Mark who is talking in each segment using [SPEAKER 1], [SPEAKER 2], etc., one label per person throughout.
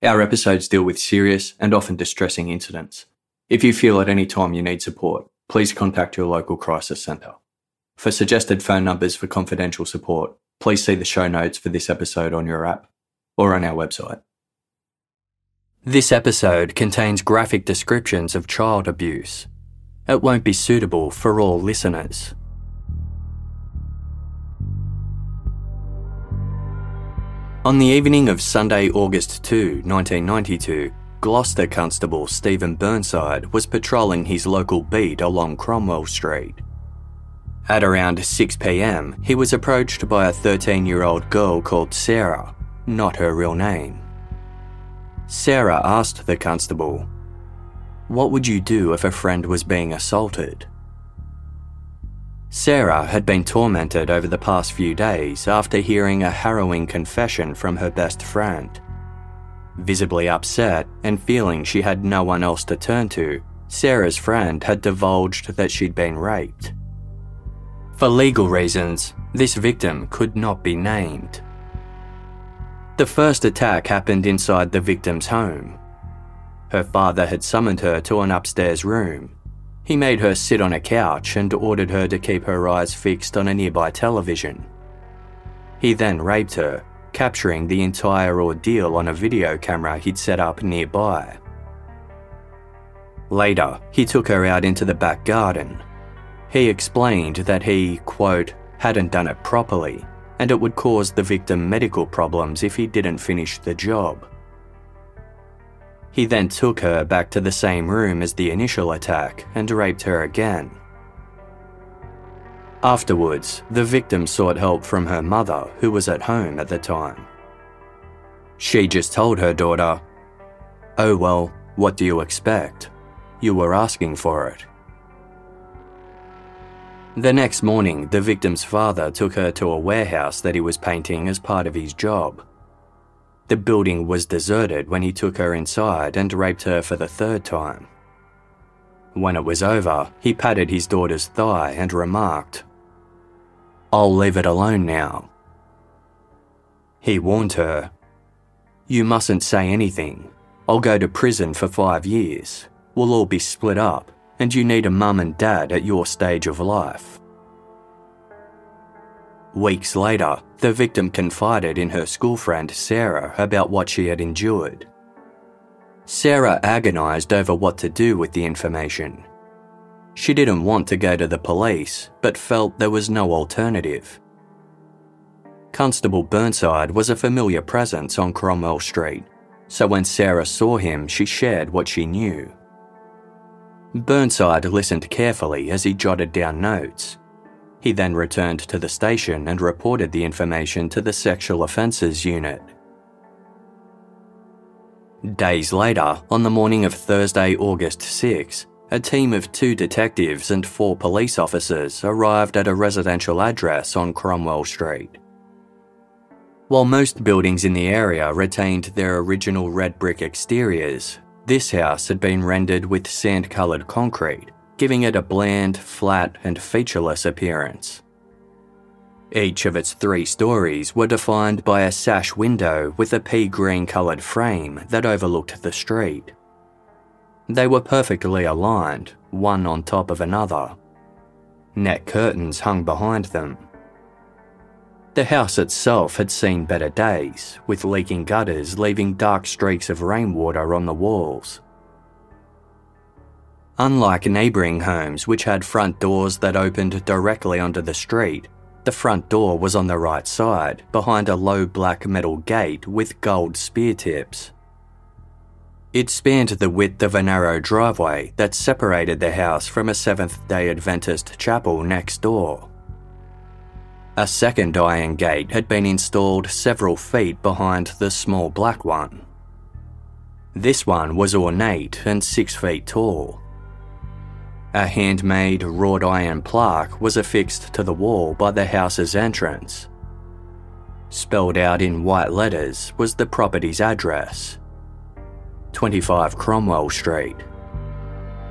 [SPEAKER 1] Our episodes deal with serious and often distressing incidents. If you feel at any time you need support, please contact your local crisis centre. For suggested phone numbers for confidential support, please see the show notes for this episode on your app or on our website. This episode contains graphic descriptions of child abuse. It won't be suitable for all listeners. On the evening of Sunday, August 2, 1992, Gloucester Constable Stephen Burnside was patrolling his local beat along Cromwell Street. At around 6pm, he was approached by a 13 year old girl called Sarah, not her real name. Sarah asked the constable, What would you do if a friend was being assaulted? Sarah had been tormented over the past few days after hearing a harrowing confession from her best friend. Visibly upset and feeling she had no one else to turn to, Sarah's friend had divulged that she'd been raped. For legal reasons, this victim could not be named. The first attack happened inside the victim's home. Her father had summoned her to an upstairs room he made her sit on a couch and ordered her to keep her eyes fixed on a nearby television. He then raped her, capturing the entire ordeal on a video camera he'd set up nearby. Later, he took her out into the back garden. He explained that he, quote, hadn't done it properly and it would cause the victim medical problems if he didn't finish the job. He then took her back to the same room as the initial attack and raped her again. Afterwards, the victim sought help from her mother, who was at home at the time. She just told her daughter, Oh well, what do you expect? You were asking for it. The next morning, the victim's father took her to a warehouse that he was painting as part of his job. The building was deserted when he took her inside and raped her for the third time. When it was over, he patted his daughter's thigh and remarked, I'll leave it alone now. He warned her, You mustn't say anything. I'll go to prison for five years. We'll all be split up, and you need a mum and dad at your stage of life. Weeks later, the victim confided in her school friend Sarah about what she had endured. Sarah agonised over what to do with the information. She didn't want to go to the police, but felt there was no alternative. Constable Burnside was a familiar presence on Cromwell Street, so when Sarah saw him, she shared what she knew. Burnside listened carefully as he jotted down notes, he then returned to the station and reported the information to the Sexual Offences Unit. Days later, on the morning of Thursday, August 6, a team of two detectives and four police officers arrived at a residential address on Cromwell Street. While most buildings in the area retained their original red brick exteriors, this house had been rendered with sand coloured concrete giving it a bland, flat, and featureless appearance. Each of its three stories were defined by a sash window with a pea green coloured frame that overlooked the street. They were perfectly aligned, one on top of another. Net curtains hung behind them. The house itself had seen better days, with leaking gutters leaving dark streaks of rainwater on the walls. Unlike neighbouring homes, which had front doors that opened directly onto the street, the front door was on the right side, behind a low black metal gate with gold spear tips. It spanned the width of a narrow driveway that separated the house from a Seventh day Adventist chapel next door. A second iron gate had been installed several feet behind the small black one. This one was ornate and six feet tall. A handmade wrought iron plaque was affixed to the wall by the house's entrance. Spelled out in white letters was the property's address 25 Cromwell Street,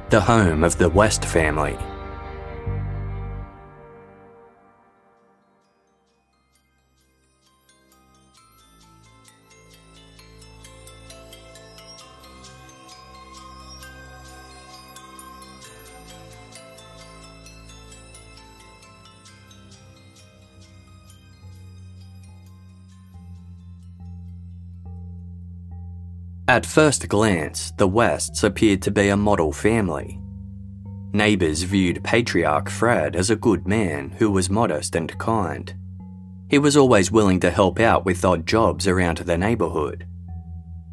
[SPEAKER 1] the home of the West family. At first glance, the Wests appeared to be a model family. Neighbours viewed patriarch Fred as a good man who was modest and kind. He was always willing to help out with odd jobs around the neighbourhood.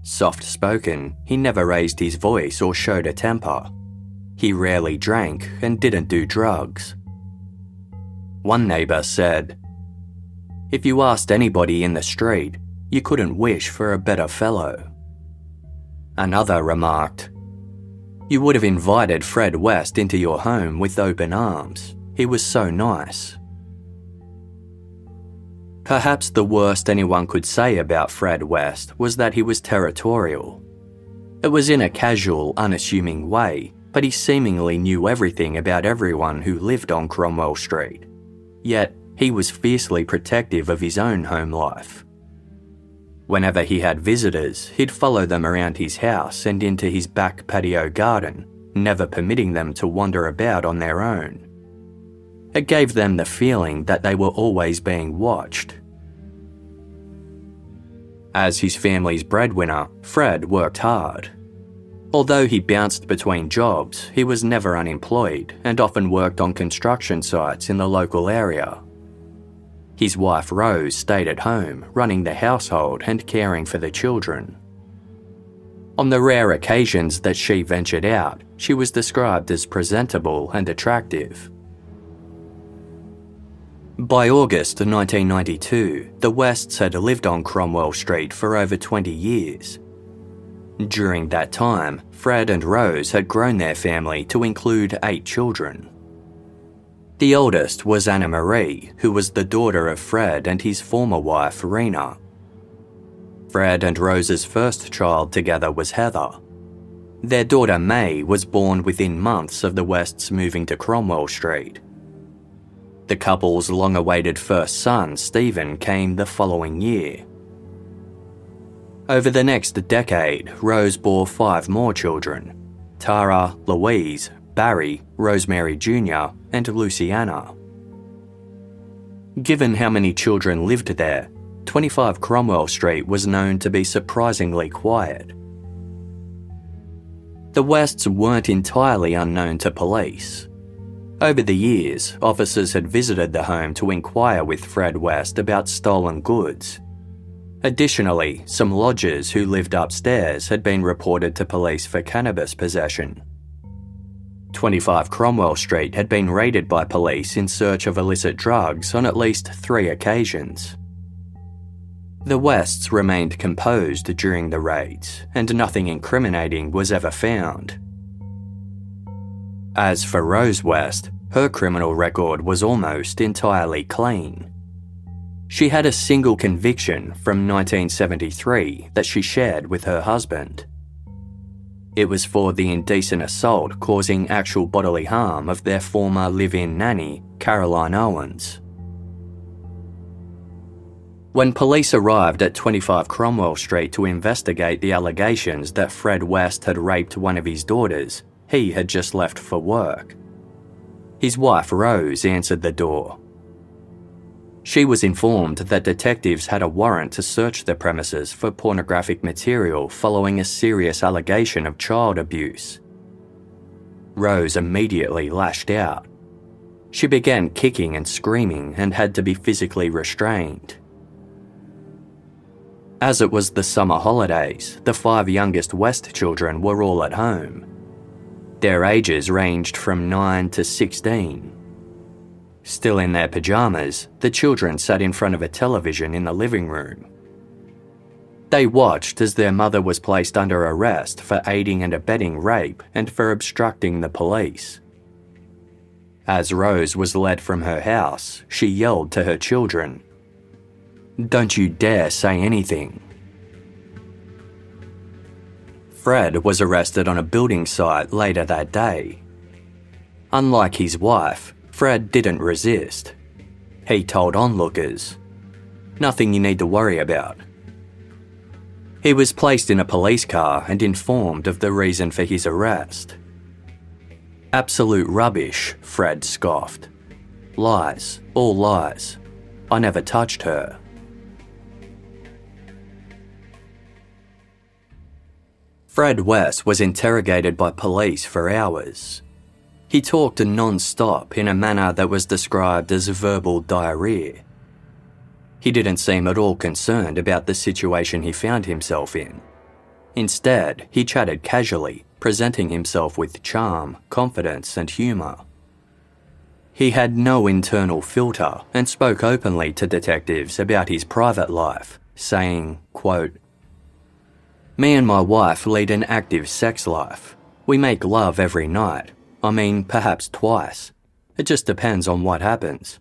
[SPEAKER 1] Soft spoken, he never raised his voice or showed a temper. He rarely drank and didn't do drugs. One neighbour said, If you asked anybody in the street, you couldn't wish for a better fellow. Another remarked, You would have invited Fred West into your home with open arms. He was so nice. Perhaps the worst anyone could say about Fred West was that he was territorial. It was in a casual, unassuming way, but he seemingly knew everything about everyone who lived on Cromwell Street. Yet, he was fiercely protective of his own home life. Whenever he had visitors, he'd follow them around his house and into his back patio garden, never permitting them to wander about on their own. It gave them the feeling that they were always being watched. As his family's breadwinner, Fred worked hard. Although he bounced between jobs, he was never unemployed and often worked on construction sites in the local area. His wife Rose stayed at home, running the household and caring for the children. On the rare occasions that she ventured out, she was described as presentable and attractive. By August 1992, the Wests had lived on Cromwell Street for over 20 years. During that time, Fred and Rose had grown their family to include eight children. The oldest was Anna Marie, who was the daughter of Fred and his former wife, Rena. Fred and Rose's first child together was Heather. Their daughter Mae was born within months of the Wests moving to Cromwell Street. The couple's long awaited first son, Stephen, came the following year. Over the next decade, Rose bore five more children Tara, Louise, Barry, Rosemary Jr., and Luciana. Given how many children lived there, 25 Cromwell Street was known to be surprisingly quiet. The Wests weren't entirely unknown to police. Over the years, officers had visited the home to inquire with Fred West about stolen goods. Additionally, some lodgers who lived upstairs had been reported to police for cannabis possession. 25 Cromwell Street had been raided by police in search of illicit drugs on at least three occasions. The Wests remained composed during the raids, and nothing incriminating was ever found. As for Rose West, her criminal record was almost entirely clean. She had a single conviction from 1973 that she shared with her husband. It was for the indecent assault causing actual bodily harm of their former live in nanny, Caroline Owens. When police arrived at 25 Cromwell Street to investigate the allegations that Fred West had raped one of his daughters, he had just left for work. His wife Rose answered the door. She was informed that detectives had a warrant to search the premises for pornographic material following a serious allegation of child abuse. Rose immediately lashed out. She began kicking and screaming and had to be physically restrained. As it was the summer holidays, the five youngest West children were all at home. Their ages ranged from 9 to 16. Still in their pyjamas, the children sat in front of a television in the living room. They watched as their mother was placed under arrest for aiding and abetting rape and for obstructing the police. As Rose was led from her house, she yelled to her children, Don't you dare say anything. Fred was arrested on a building site later that day. Unlike his wife, Fred didn't resist. He told onlookers, Nothing you need to worry about. He was placed in a police car and informed of the reason for his arrest. Absolute rubbish, Fred scoffed. Lies, all lies. I never touched her. Fred West was interrogated by police for hours. He talked non stop in a manner that was described as verbal diarrhea. He didn't seem at all concerned about the situation he found himself in. Instead, he chatted casually, presenting himself with charm, confidence, and humour. He had no internal filter and spoke openly to detectives about his private life, saying, quote, Me and my wife lead an active sex life. We make love every night. I mean, perhaps twice. It just depends on what happens.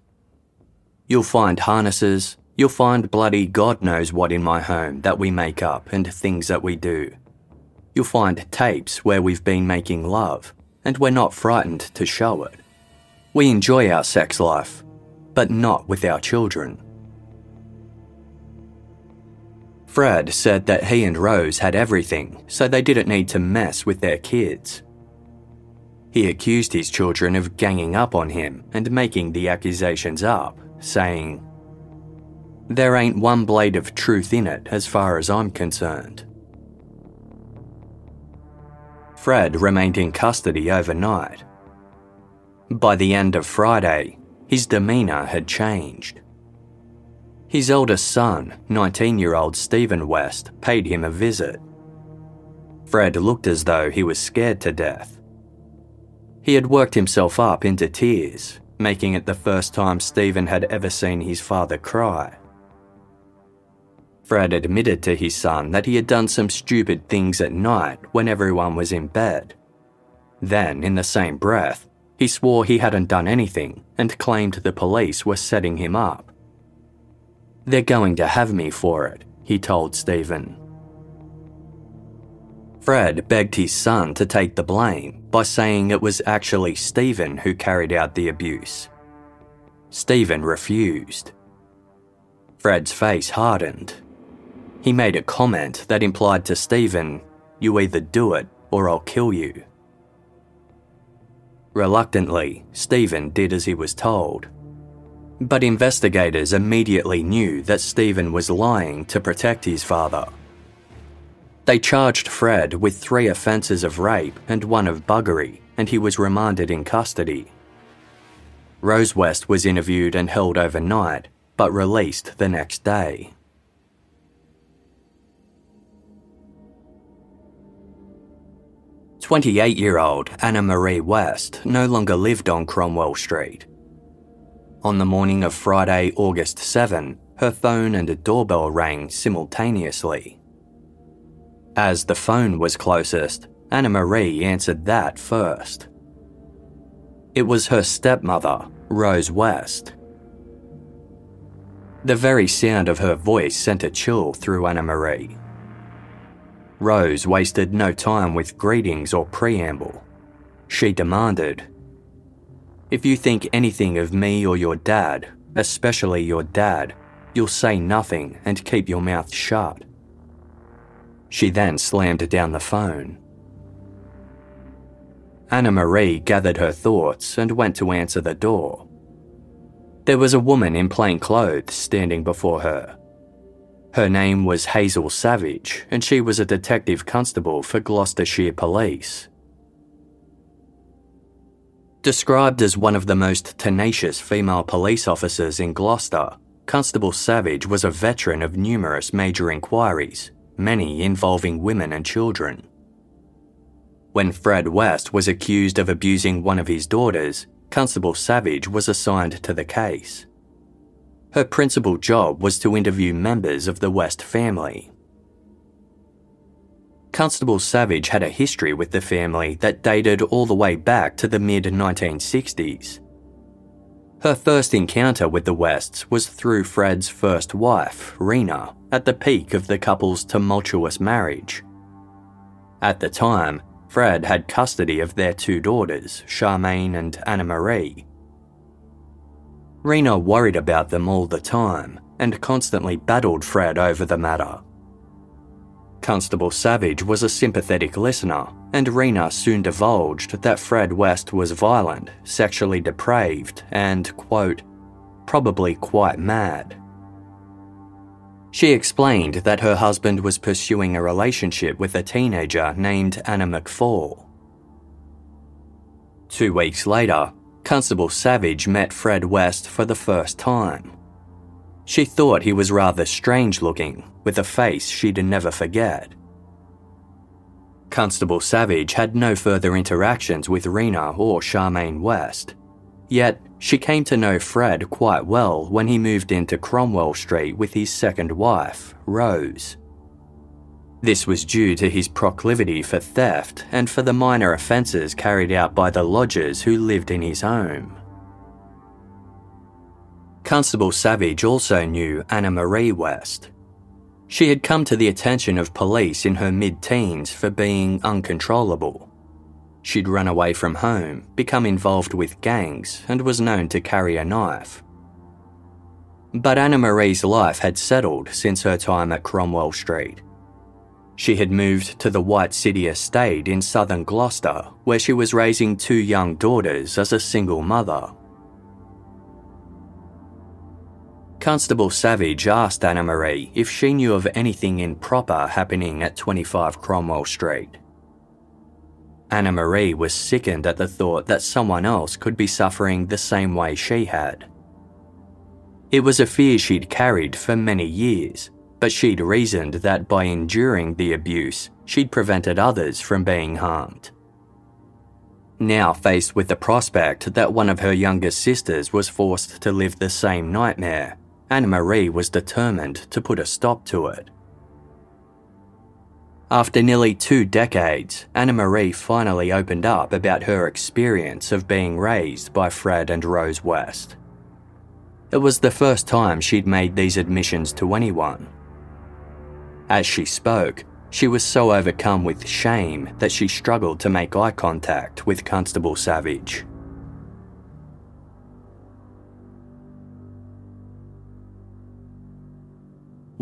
[SPEAKER 1] You'll find harnesses, you'll find bloody God knows what in my home that we make up and things that we do. You'll find tapes where we've been making love, and we're not frightened to show it. We enjoy our sex life, but not with our children. Fred said that he and Rose had everything, so they didn't need to mess with their kids. He accused his children of ganging up on him and making the accusations up, saying, There ain't one blade of truth in it as far as I'm concerned. Fred remained in custody overnight by the end of Friday, his demeanour had changed. His eldest son, 19 year old Stephen West, paid him a visit. Fred looked as though he was scared to death. He had worked himself up into tears, making it the first time Stephen had ever seen his father cry. Fred admitted to his son that he had done some stupid things at night when everyone was in bed. Then, in the same breath, he swore he hadn't done anything and claimed the police were setting him up. They're going to have me for it, he told Stephen. Fred begged his son to take the blame by saying it was actually Stephen who carried out the abuse. Stephen refused. Fred's face hardened. He made a comment that implied to Stephen, You either do it or I'll kill you. Reluctantly, Stephen did as he was told. But investigators immediately knew that Stephen was lying to protect his father. They charged Fred with three offences of rape and one of buggery, and he was remanded in custody. Rose West was interviewed and held overnight, but released the next day. 28 year old Anna Marie West no longer lived on Cromwell Street. On the morning of Friday, August 7, her phone and a doorbell rang simultaneously. As the phone was closest, Anna Marie answered that first. It was her stepmother, Rose West. The very sound of her voice sent a chill through Anna Marie. Rose wasted no time with greetings or preamble. She demanded, If you think anything of me or your dad, especially your dad, you'll say nothing and keep your mouth shut. She then slammed down the phone. Anna Marie gathered her thoughts and went to answer the door. There was a woman in plain clothes standing before her. Her name was Hazel Savage, and she was a detective constable for Gloucestershire Police. Described as one of the most tenacious female police officers in Gloucester, Constable Savage was a veteran of numerous major inquiries, many involving women and children. When Fred West was accused of abusing one of his daughters, Constable Savage was assigned to the case. Her principal job was to interview members of the West family. Constable Savage had a history with the family that dated all the way back to the mid 1960s. Her first encounter with the Wests was through Fred's first wife, Rena, at the peak of the couple's tumultuous marriage. At the time, Fred had custody of their two daughters, Charmaine and Anna Marie, Rena worried about them all the time and constantly battled Fred over the matter. Constable Savage was a sympathetic listener, and Rena soon divulged that Fred West was violent, sexually depraved, and, quote, probably quite mad. She explained that her husband was pursuing a relationship with a teenager named Anna McFall. Two weeks later, Constable Savage met Fred West for the first time. She thought he was rather strange looking, with a face she'd never forget. Constable Savage had no further interactions with Rena or Charmaine West. Yet, she came to know Fred quite well when he moved into Cromwell Street with his second wife, Rose. This was due to his proclivity for theft and for the minor offences carried out by the lodgers who lived in his home. Constable Savage also knew Anna Marie West. She had come to the attention of police in her mid teens for being uncontrollable. She'd run away from home, become involved with gangs, and was known to carry a knife. But Anna Marie's life had settled since her time at Cromwell Street. She had moved to the White City estate in southern Gloucester, where she was raising two young daughters as a single mother. Constable Savage asked Anna Marie if she knew of anything improper happening at 25 Cromwell Street. Anna Marie was sickened at the thought that someone else could be suffering the same way she had. It was a fear she'd carried for many years, but she'd reasoned that by enduring the abuse, she'd prevented others from being harmed. Now faced with the prospect that one of her younger sisters was forced to live the same nightmare, Anna Marie was determined to put a stop to it. After nearly two decades, Anna Marie finally opened up about her experience of being raised by Fred and Rose West. It was the first time she'd made these admissions to anyone. As she spoke, she was so overcome with shame that she struggled to make eye contact with Constable Savage.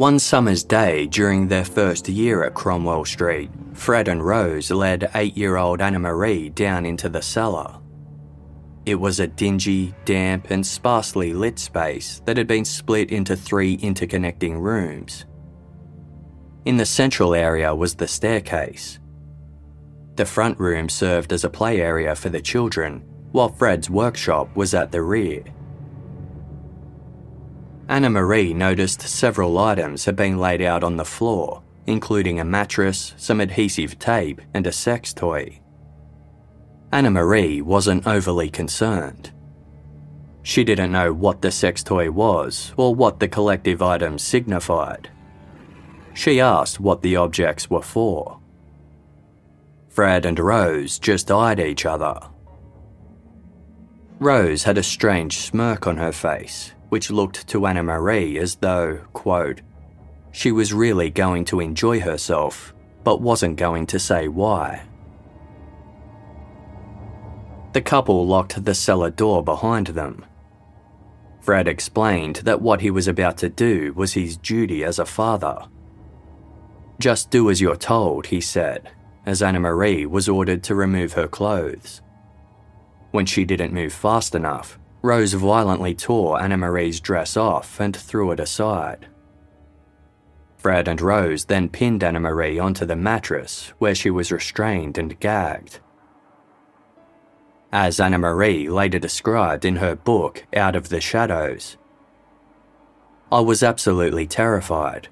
[SPEAKER 1] One summer's day during their first year at Cromwell Street, Fred and Rose led eight year old Anna Marie down into the cellar. It was a dingy, damp, and sparsely lit space that had been split into three interconnecting rooms. In the central area was the staircase. The front room served as a play area for the children, while Fred's workshop was at the rear. Anna Marie noticed several items had been laid out on the floor, including a mattress, some adhesive tape, and a sex toy. Anna Marie wasn't overly concerned. She didn't know what the sex toy was or what the collective items signified. She asked what the objects were for. Fred and Rose just eyed each other. Rose had a strange smirk on her face which looked to Anna Marie as though, quote, she was really going to enjoy herself, but wasn't going to say why. The couple locked the cellar door behind them. Fred explained that what he was about to do was his duty as a father. Just do as you're told, he said, as Anna Marie was ordered to remove her clothes. When she didn't move fast enough, Rose violently tore Anna Marie's dress off and threw it aside. Fred and Rose then pinned Anna Marie onto the mattress where she was restrained and gagged. As Anna Marie later described in her book Out of the Shadows, I was absolutely terrified.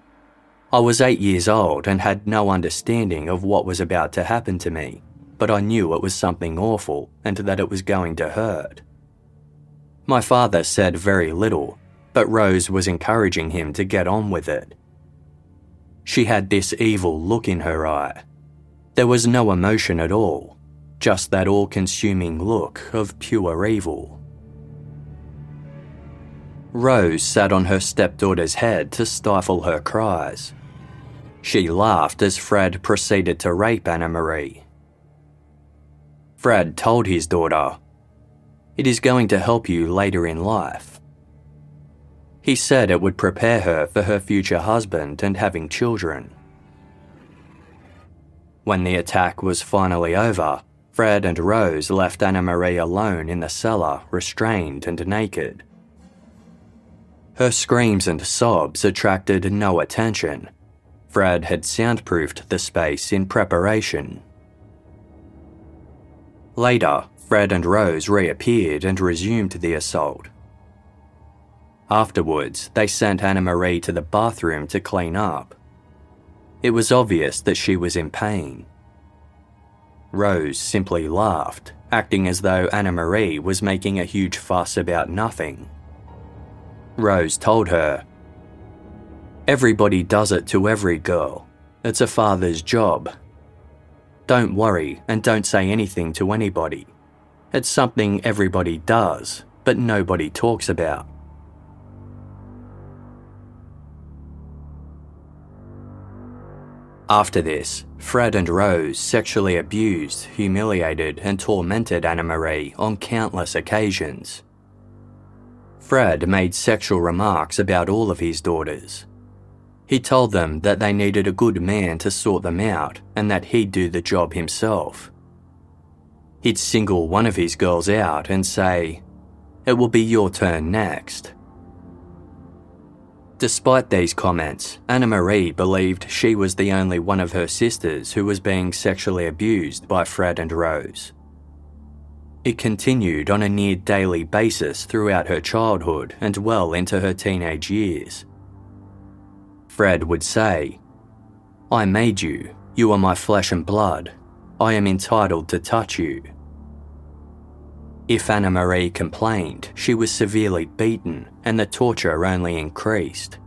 [SPEAKER 1] I was eight years old and had no understanding of what was about to happen to me, but I knew it was something awful and that it was going to hurt. My father said very little, but Rose was encouraging him to get on with it. She had this evil look in her eye. There was no emotion at all, just that all consuming look of pure evil. Rose sat on her stepdaughter's head to stifle her cries. She laughed as Fred proceeded to rape Anna Marie. Fred told his daughter it is going to help you later in life. He said it would prepare her for her future husband and having children. When the attack was finally over, Fred and Rose left Anna Marie alone in the cellar, restrained and naked. Her screams and sobs attracted no attention. Fred had soundproofed the space in preparation. Later, Fred and Rose reappeared and resumed the assault. Afterwards, they sent Anna Marie to the bathroom to clean up. It was obvious that she was in pain. Rose simply laughed, acting as though Anna Marie was making a huge fuss about nothing. Rose told her, Everybody does it to every girl. It's a father's job. Don't worry and don't say anything to anybody. It's something everybody does, but nobody talks about. After this, Fred and Rose sexually abused, humiliated, and tormented Anna Marie on countless occasions. Fred made sexual remarks about all of his daughters. He told them that they needed a good man to sort them out and that he'd do the job himself. He'd single one of his girls out and say, It will be your turn next. Despite these comments, Anna Marie believed she was the only one of her sisters who was being sexually abused by Fred and Rose. It continued on a near daily basis throughout her childhood and well into her teenage years. Fred would say, I made you, you are my flesh and blood, I am entitled to touch you. If Anna Marie complained, she was severely beaten and the torture only increased.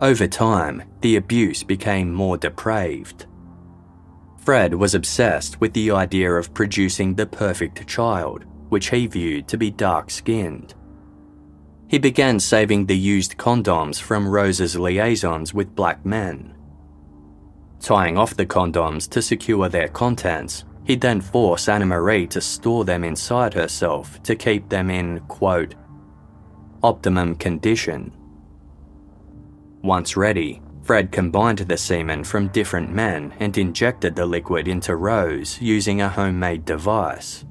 [SPEAKER 1] Over time, the abuse became more depraved. Fred was obsessed with the idea of producing the perfect child, which he viewed to be dark skinned. He began saving the used condoms from Rose's liaisons with black men. Tying off the condoms to secure their contents, he'd then force Anna Marie to store them inside herself to keep them in, quote, optimum condition. Once ready, Fred combined the semen from different men and injected the liquid into Rose using a homemade device.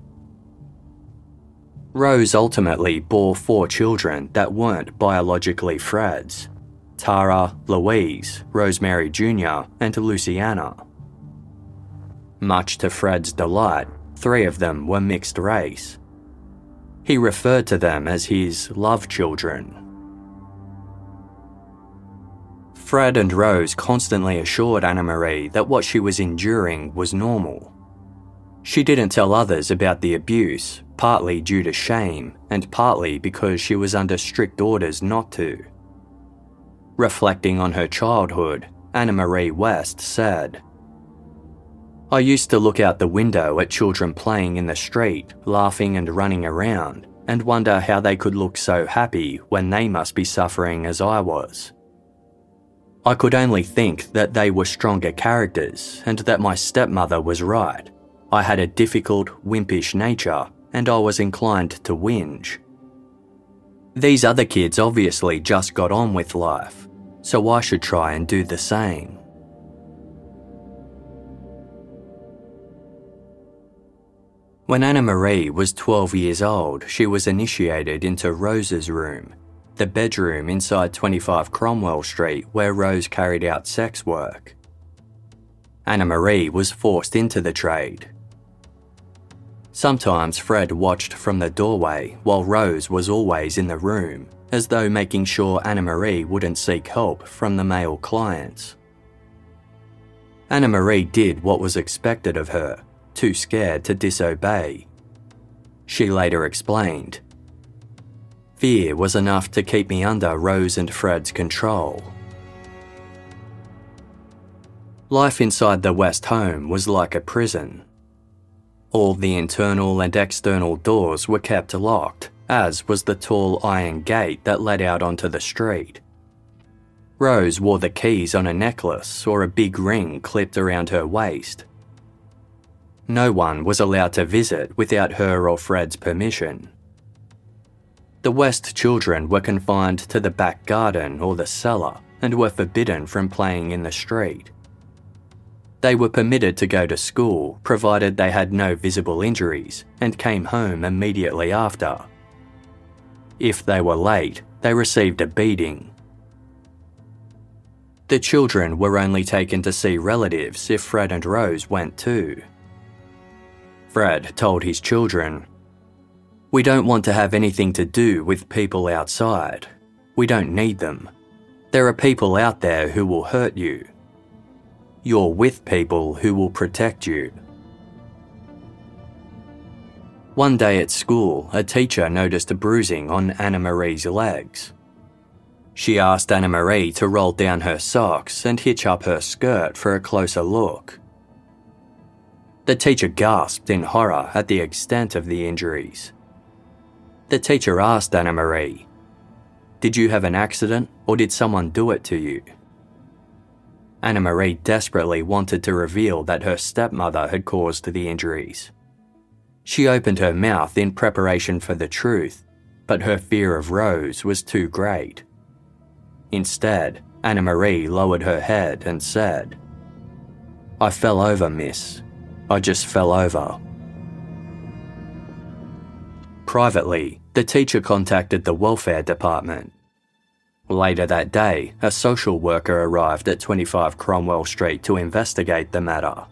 [SPEAKER 1] Rose ultimately bore four children that weren't biologically Fred's Tara, Louise, Rosemary Jr., and Luciana. Much to Fred's delight, three of them were mixed race. He referred to them as his love children Fred and Rose constantly assured Anna Marie that what she was enduring was normal. She didn't tell others about the abuse, partly due to shame and partly because she was under strict orders not to. Reflecting on her childhood, Anna Marie West said, I used to look out the window at children playing in the street, laughing and running around, and wonder how they could look so happy when they must be suffering as I was. I could only think that they were stronger characters and that my stepmother was right. I had a difficult, wimpish nature and I was inclined to whinge. These other kids obviously just got on with life, so I should try and do the same. When Anna Marie was 12 years old, she was initiated into Rose's room the bedroom inside 25 Cromwell Street where Rose carried out sex work. Anna Marie was forced into the trade. Sometimes Fred watched from the doorway while Rose was always in the room, as though making sure Anna Marie wouldn't seek help from the male clients. Anna Marie did what was expected of her, too scared to disobey. She later explained Fear was enough to keep me under Rose and Fred's control. Life inside the West home was like a prison. All the internal and external doors were kept locked, as was the tall iron gate that led out onto the street. Rose wore the keys on a necklace or a big ring clipped around her waist. No one was allowed to visit without her or Fred's permission. The West children were confined to the back garden or the cellar and were forbidden from playing in the street. They were permitted to go to school provided they had no visible injuries and came home immediately after. If they were late, they received a beating. The children were only taken to see relatives if Fred and Rose went too. Fred told his children, We don't want to have anything to do with people outside. We don't need them. There are people out there who will hurt you. You're with people who will protect you. One day at school, a teacher noticed a bruising on Anna Marie's legs. She asked Anna Marie to roll down her socks and hitch up her skirt for a closer look. The teacher gasped in horror at the extent of the injuries. The teacher asked Anna Marie, Did you have an accident or did someone do it to you? Anna Marie desperately wanted to reveal that her stepmother had caused the injuries. She opened her mouth in preparation for the truth, but her fear of Rose was too great. Instead, Anna Marie lowered her head and said, I fell over, miss. I just fell over. Privately, the teacher contacted the welfare department. Later that day, a social worker arrived at 25 Cromwell Street to investigate the matter.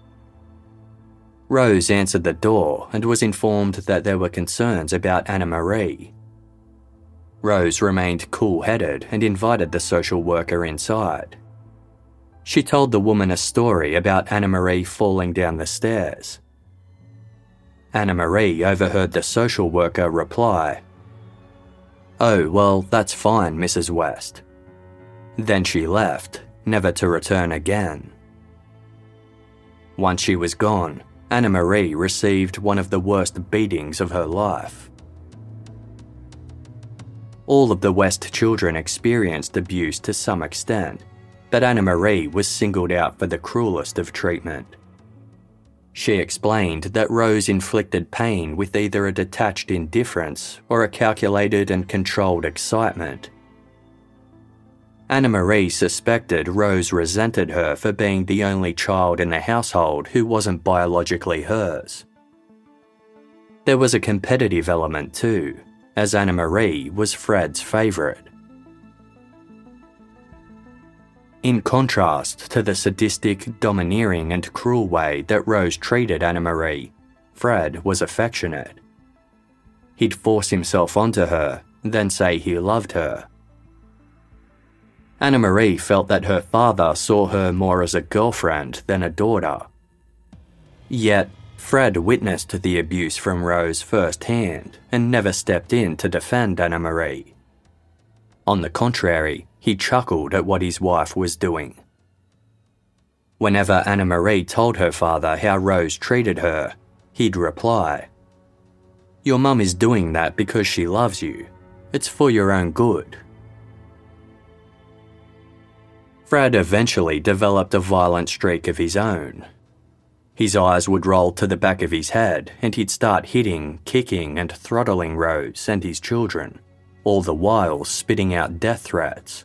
[SPEAKER 1] Rose answered the door and was informed that there were concerns about Anna Marie. Rose remained cool headed and invited the social worker inside. She told the woman a story about Anna Marie falling down the stairs. Anna Marie overheard the social worker reply, Oh, well, that's fine, Mrs. West. Then she left, never to return again. Once she was gone, Anna Marie received one of the worst beatings of her life. All of the West children experienced abuse to some extent, but Anna Marie was singled out for the cruelest of treatment. She explained that Rose inflicted pain with either a detached indifference or a calculated and controlled excitement. Anna Marie suspected Rose resented her for being the only child in the household who wasn't biologically hers. There was a competitive element too, as Anna Marie was Fred's favourite. In contrast to the sadistic, domineering, and cruel way that Rose treated Anna Marie, Fred was affectionate. He'd force himself onto her, then say he loved her. Anna Marie felt that her father saw her more as a girlfriend than a daughter. Yet, Fred witnessed the abuse from Rose firsthand and never stepped in to defend Anna Marie. On the contrary, he chuckled at what his wife was doing. Whenever Anna Marie told her father how Rose treated her, he'd reply, Your mum is doing that because she loves you. It's for your own good. Fred eventually developed a violent streak of his own, his eyes would roll to the back of his head, and he'd start hitting, kicking, and throttling Rose and his children, all the while spitting out death threats.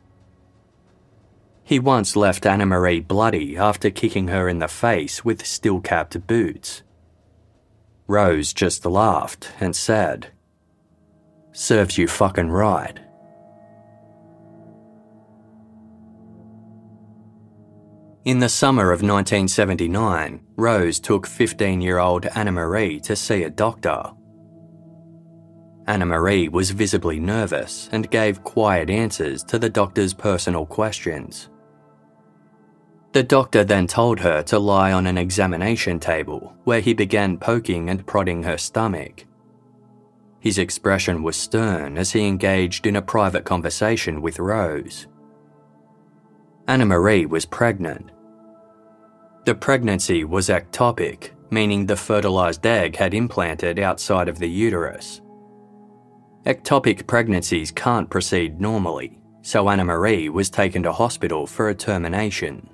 [SPEAKER 1] He once left Anna Marie bloody after kicking her in the face with steel capped boots. Rose just laughed and said, Serves you fucking right. In the summer of 1979, Rose took 15 year old Anna Marie to see a doctor. Anna Marie was visibly nervous and gave quiet answers to the doctor's personal questions. The doctor then told her to lie on an examination table where he began poking and prodding her stomach. His expression was stern as he engaged in a private conversation with Rose. Anna Marie was pregnant the pregnancy was ectopic, meaning the fertilized egg had implanted outside of the uterus. Ectopic pregnancies can't proceed normally, so Anna Marie was taken to hospital for a termination.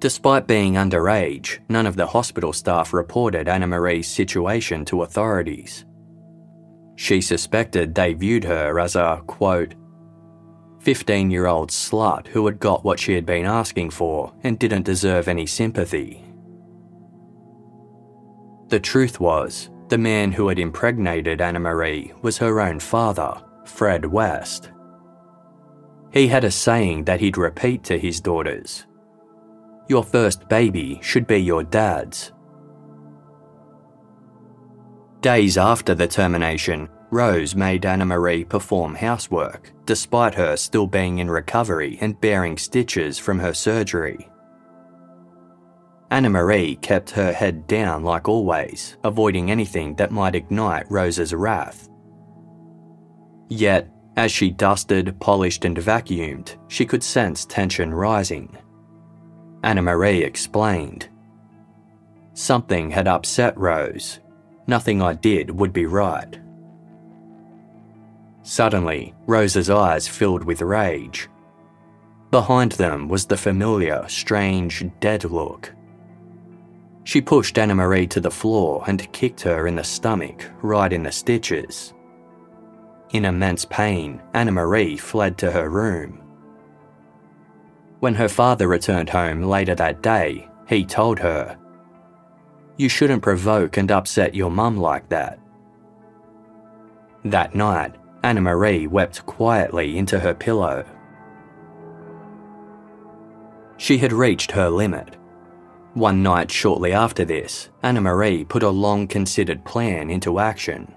[SPEAKER 1] Despite being underage, none of the hospital staff reported Anna Marie's situation to authorities. She suspected they viewed her as a, quote, 15 year old slut who had got what she had been asking for and didn't deserve any sympathy. The truth was, The man who had impregnated Anna Marie was her own father, Fred West. He had a saying that he'd repeat to his daughters Your first baby should be your dad's. Days after the termination, Rose made Anna Marie perform housework, despite her still being in recovery and bearing stitches from her surgery. Anna Marie kept her head down like always, avoiding anything that might ignite Rose's wrath. Yet, as she dusted, polished, and vacuumed, she could sense tension rising. Anna Marie explained. Something had upset Rose. Nothing I did would be right. Suddenly, Rose's eyes filled with rage. Behind them was the familiar, strange, dead look. She pushed Anna Marie to the floor and kicked her in the stomach, right in the stitches. In immense pain, Anna Marie fled to her room. When her father returned home later that day, he told her, You shouldn't provoke and upset your mum like that. That night, Anna Marie wept quietly into her pillow. She had reached her limit. One night shortly after this, Anna Marie put a long considered plan into action.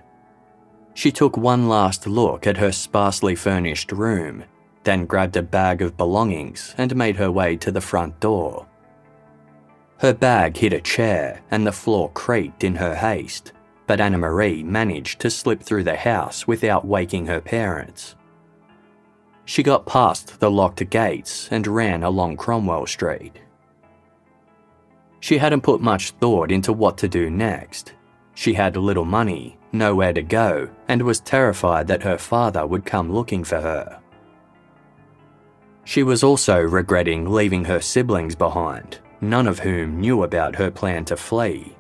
[SPEAKER 1] She took one last look at her sparsely furnished room, then grabbed a bag of belongings and made her way to the front door. Her bag hit a chair and the floor creaked in her haste, but Anna Marie managed to slip through the house without waking her parents. She got past the locked gates and ran along Cromwell Street. She hadn't put much thought into what to do next. She had little money nowhere to go, and was terrified that her father would come looking for her. She was also regretting leaving her siblings behind, none of whom knew about her plan to flee.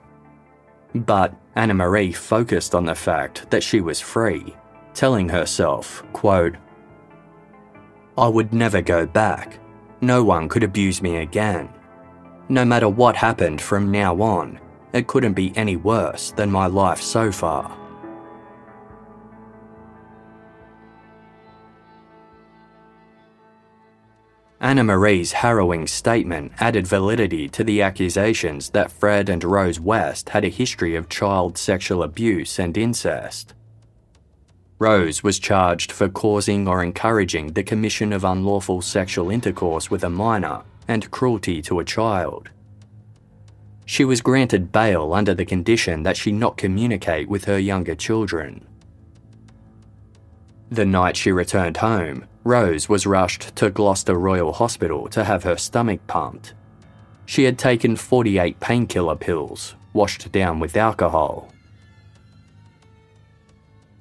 [SPEAKER 1] But Anna Marie focused on the fact that she was free, telling herself, quote, I would never go back. No one could abuse me again. No matter what happened from now on, it couldn't be any worse than my life so far. Anna Marie's harrowing statement added validity to the accusations that Fred and Rose West had a history of child sexual abuse and incest. Rose was charged for causing or encouraging the commission of unlawful sexual intercourse with a minor and cruelty to a child. She was granted bail under the condition that she not communicate with her younger children. The night she returned home, Rose was rushed to Gloucester Royal Hospital to have her stomach pumped. She had taken 48 painkiller pills, washed down with alcohol.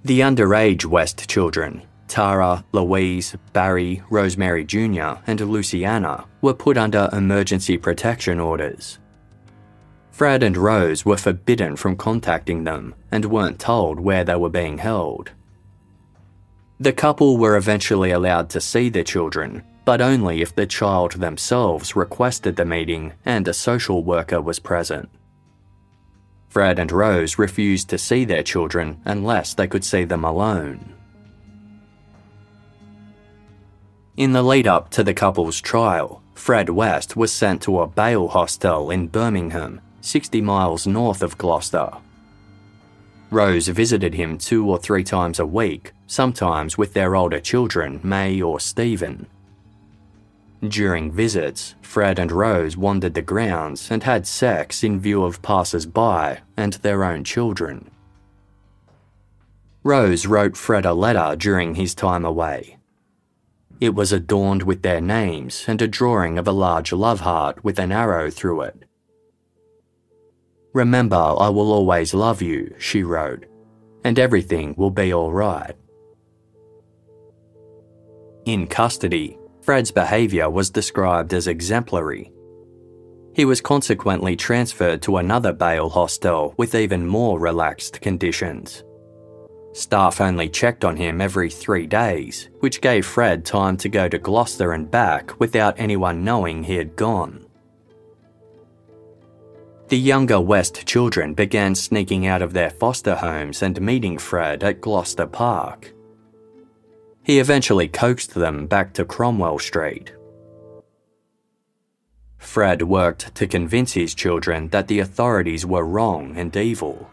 [SPEAKER 1] The underage West children, Tara, Louise, Barry, Rosemary Jr., and Luciana, were put under emergency protection orders. Fred and Rose were forbidden from contacting them and weren't told where they were being held. The couple were eventually allowed to see the children, but only if the child themselves requested the meeting and a social worker was present. Fred and Rose refused to see their children unless they could see them alone. In the lead up to the couple's trial, Fred West was sent to a bail hostel in Birmingham, 60 miles north of Gloucester. Rose visited him two or three times a week, sometimes with their older children, Mae or Stephen. During visits, Fred and Rose wandered the grounds and had sex in view of passers by and their own children. Rose wrote Fred a letter during his time away. It was adorned with their names and a drawing of a large love heart with an arrow through it. Remember, I will always love you, she wrote, and everything will be alright. In custody, Fred's behaviour was described as exemplary. He was consequently transferred to another bail hostel with even more relaxed conditions. Staff only checked on him every three days, which gave Fred time to go to Gloucester and back without anyone knowing he had gone. The younger West children began sneaking out of their foster homes and meeting Fred at Gloucester Park. He eventually coaxed them back to Cromwell Street. Fred worked to convince his children that the authorities were wrong and evil.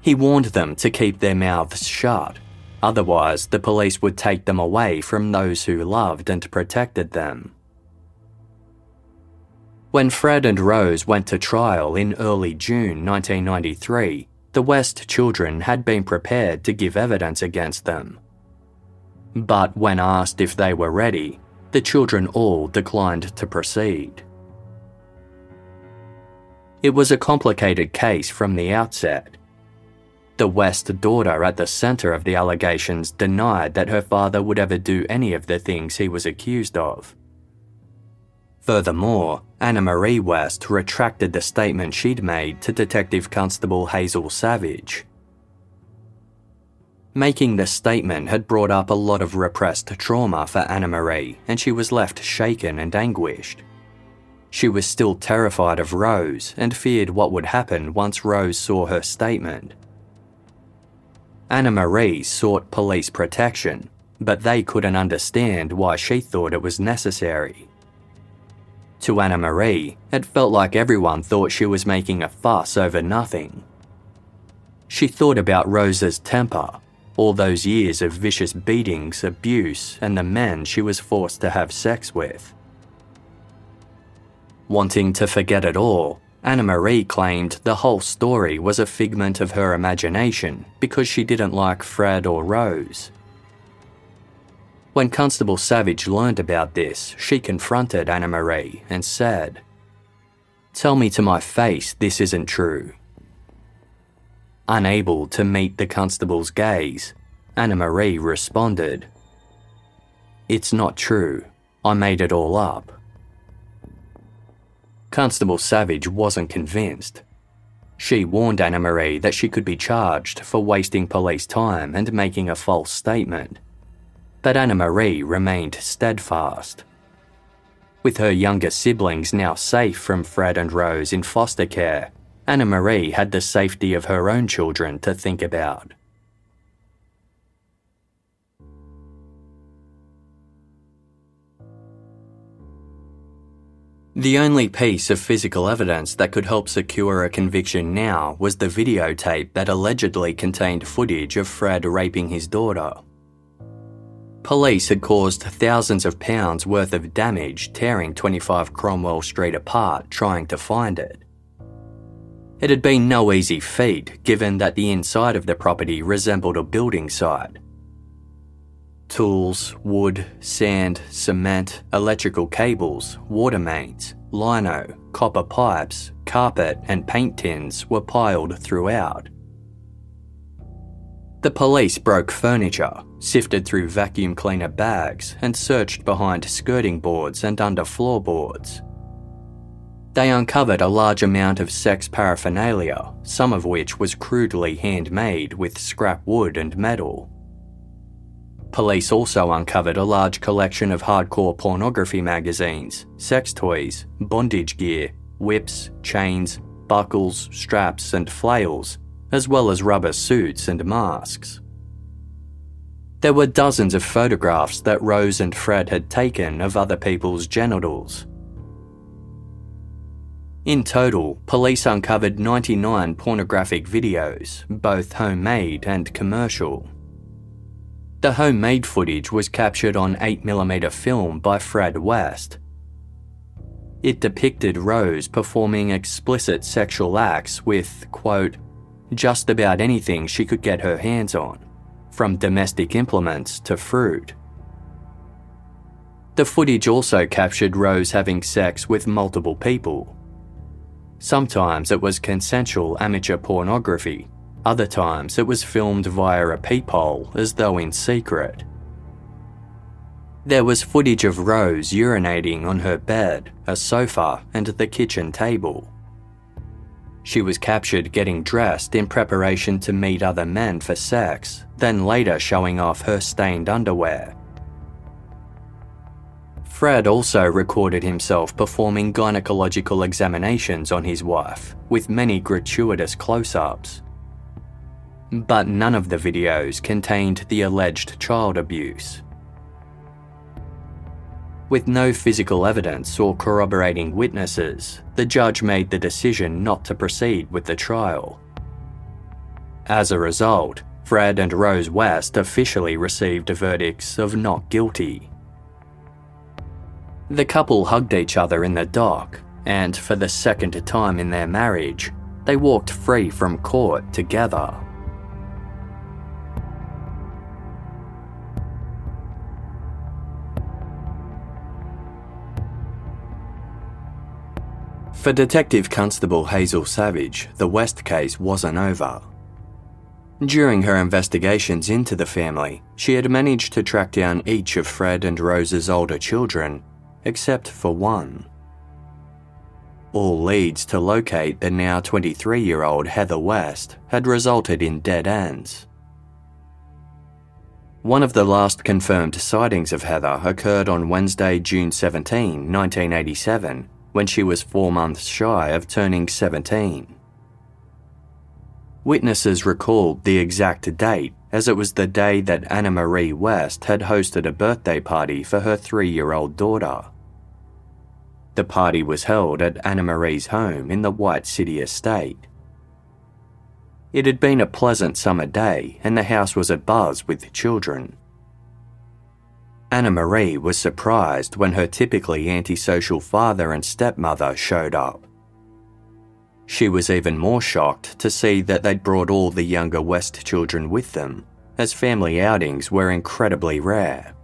[SPEAKER 1] He warned them to keep their mouths shut, otherwise, the police would take them away from those who loved and protected them. When Fred and Rose went to trial in early June 1993, the West children had been prepared to give evidence against them. But when asked if they were ready, the children all declined to proceed. It was a complicated case from the outset. The West daughter at the centre of the allegations denied that her father would ever do any of the things he was accused of. Furthermore, Anna Marie West retracted the statement she'd made to Detective Constable Hazel Savage. Making the statement had brought up a lot of repressed trauma for Anna Marie, and she was left shaken and anguished. She was still terrified of Rose and feared what would happen once Rose saw her statement. Anna Marie sought police protection, but they couldn't understand why she thought it was necessary. To Anna Marie, it felt like everyone thought she was making a fuss over nothing. She thought about Rose's temper all those years of vicious beatings, abuse, and the men she was forced to have sex with. Wanting to forget it all, Anna Marie claimed the whole story was a figment of her imagination because she didn't like Fred or Rose. When Constable Savage learned about this, she confronted Anna Marie and said, Tell me to my face this isn't true. Unable to meet the constable's gaze, Anna Marie responded, It's not true. I made it all up. Constable Savage wasn't convinced. She warned Anna Marie that she could be charged for wasting police time and making a false statement. But Anna Marie remained steadfast. With her younger siblings now safe from Fred and Rose in foster care, Anna Marie had the safety of her own children to think about. The only piece of physical evidence that could help secure a conviction now was the videotape that allegedly contained footage of Fred raping his daughter. Police had caused thousands of pounds worth of damage tearing 25 Cromwell Street apart trying to find it. It had been no easy feat, given that the inside of the property resembled a building site. Tools, wood, sand, cement, electrical cables, water mains, lino, copper pipes, carpet, and paint tins were piled throughout. The police broke furniture, sifted through vacuum cleaner bags, and searched behind skirting boards and under floorboards. They uncovered a large amount of sex paraphernalia, some of which was crudely handmade with scrap wood and metal. Police also uncovered a large collection of hardcore pornography magazines, sex toys, bondage gear, whips, chains, buckles, straps, and flails, as well as rubber suits and masks. There were dozens of photographs that Rose and Fred had taken of other people's genitals, in total, police uncovered 99 pornographic videos, both homemade and commercial. The homemade footage was captured on 8mm film by Fred West. It depicted Rose performing explicit sexual acts with, quote, just about anything she could get her hands on, from domestic implements to fruit. The footage also captured Rose having sex with multiple people, Sometimes it was consensual amateur pornography, other times it was filmed via a peephole as though in secret. There was footage of Rose urinating on her bed, a sofa, and the kitchen table. She was captured getting dressed in preparation to meet other men for sex, then later showing off her stained underwear. Fred also recorded himself performing gynecological examinations on his wife, with many gratuitous close ups. But none of the videos contained the alleged child abuse. With no physical evidence or corroborating witnesses, the judge made the decision not to proceed with the trial. As a result, Fred and Rose West officially received verdicts of not guilty. The couple hugged each other in the dock, and for the second time in their marriage, they walked free from court together. For Detective Constable Hazel Savage, the West case wasn't over. During her investigations into the family, she had managed to track down each of Fred and Rose's older children except for one. All leads to locate the now 23 year old Heather West had resulted in dead ends. One of the last confirmed sightings of Heather occurred on Wednesday, June 17, 1987, when she was four months shy of turning 17. Witnesses recalled the exact date as it was the day that Anna Marie West had hosted a birthday party for her three year old daughter. The party was held at Anna Marie's home in the White City estate. It had been a pleasant summer day and the house was abuzz with children. Anna Marie was surprised when her typically antisocial father and stepmother showed up. She was even more shocked to see that they'd brought all the younger West children with them, as family outings were incredibly rare.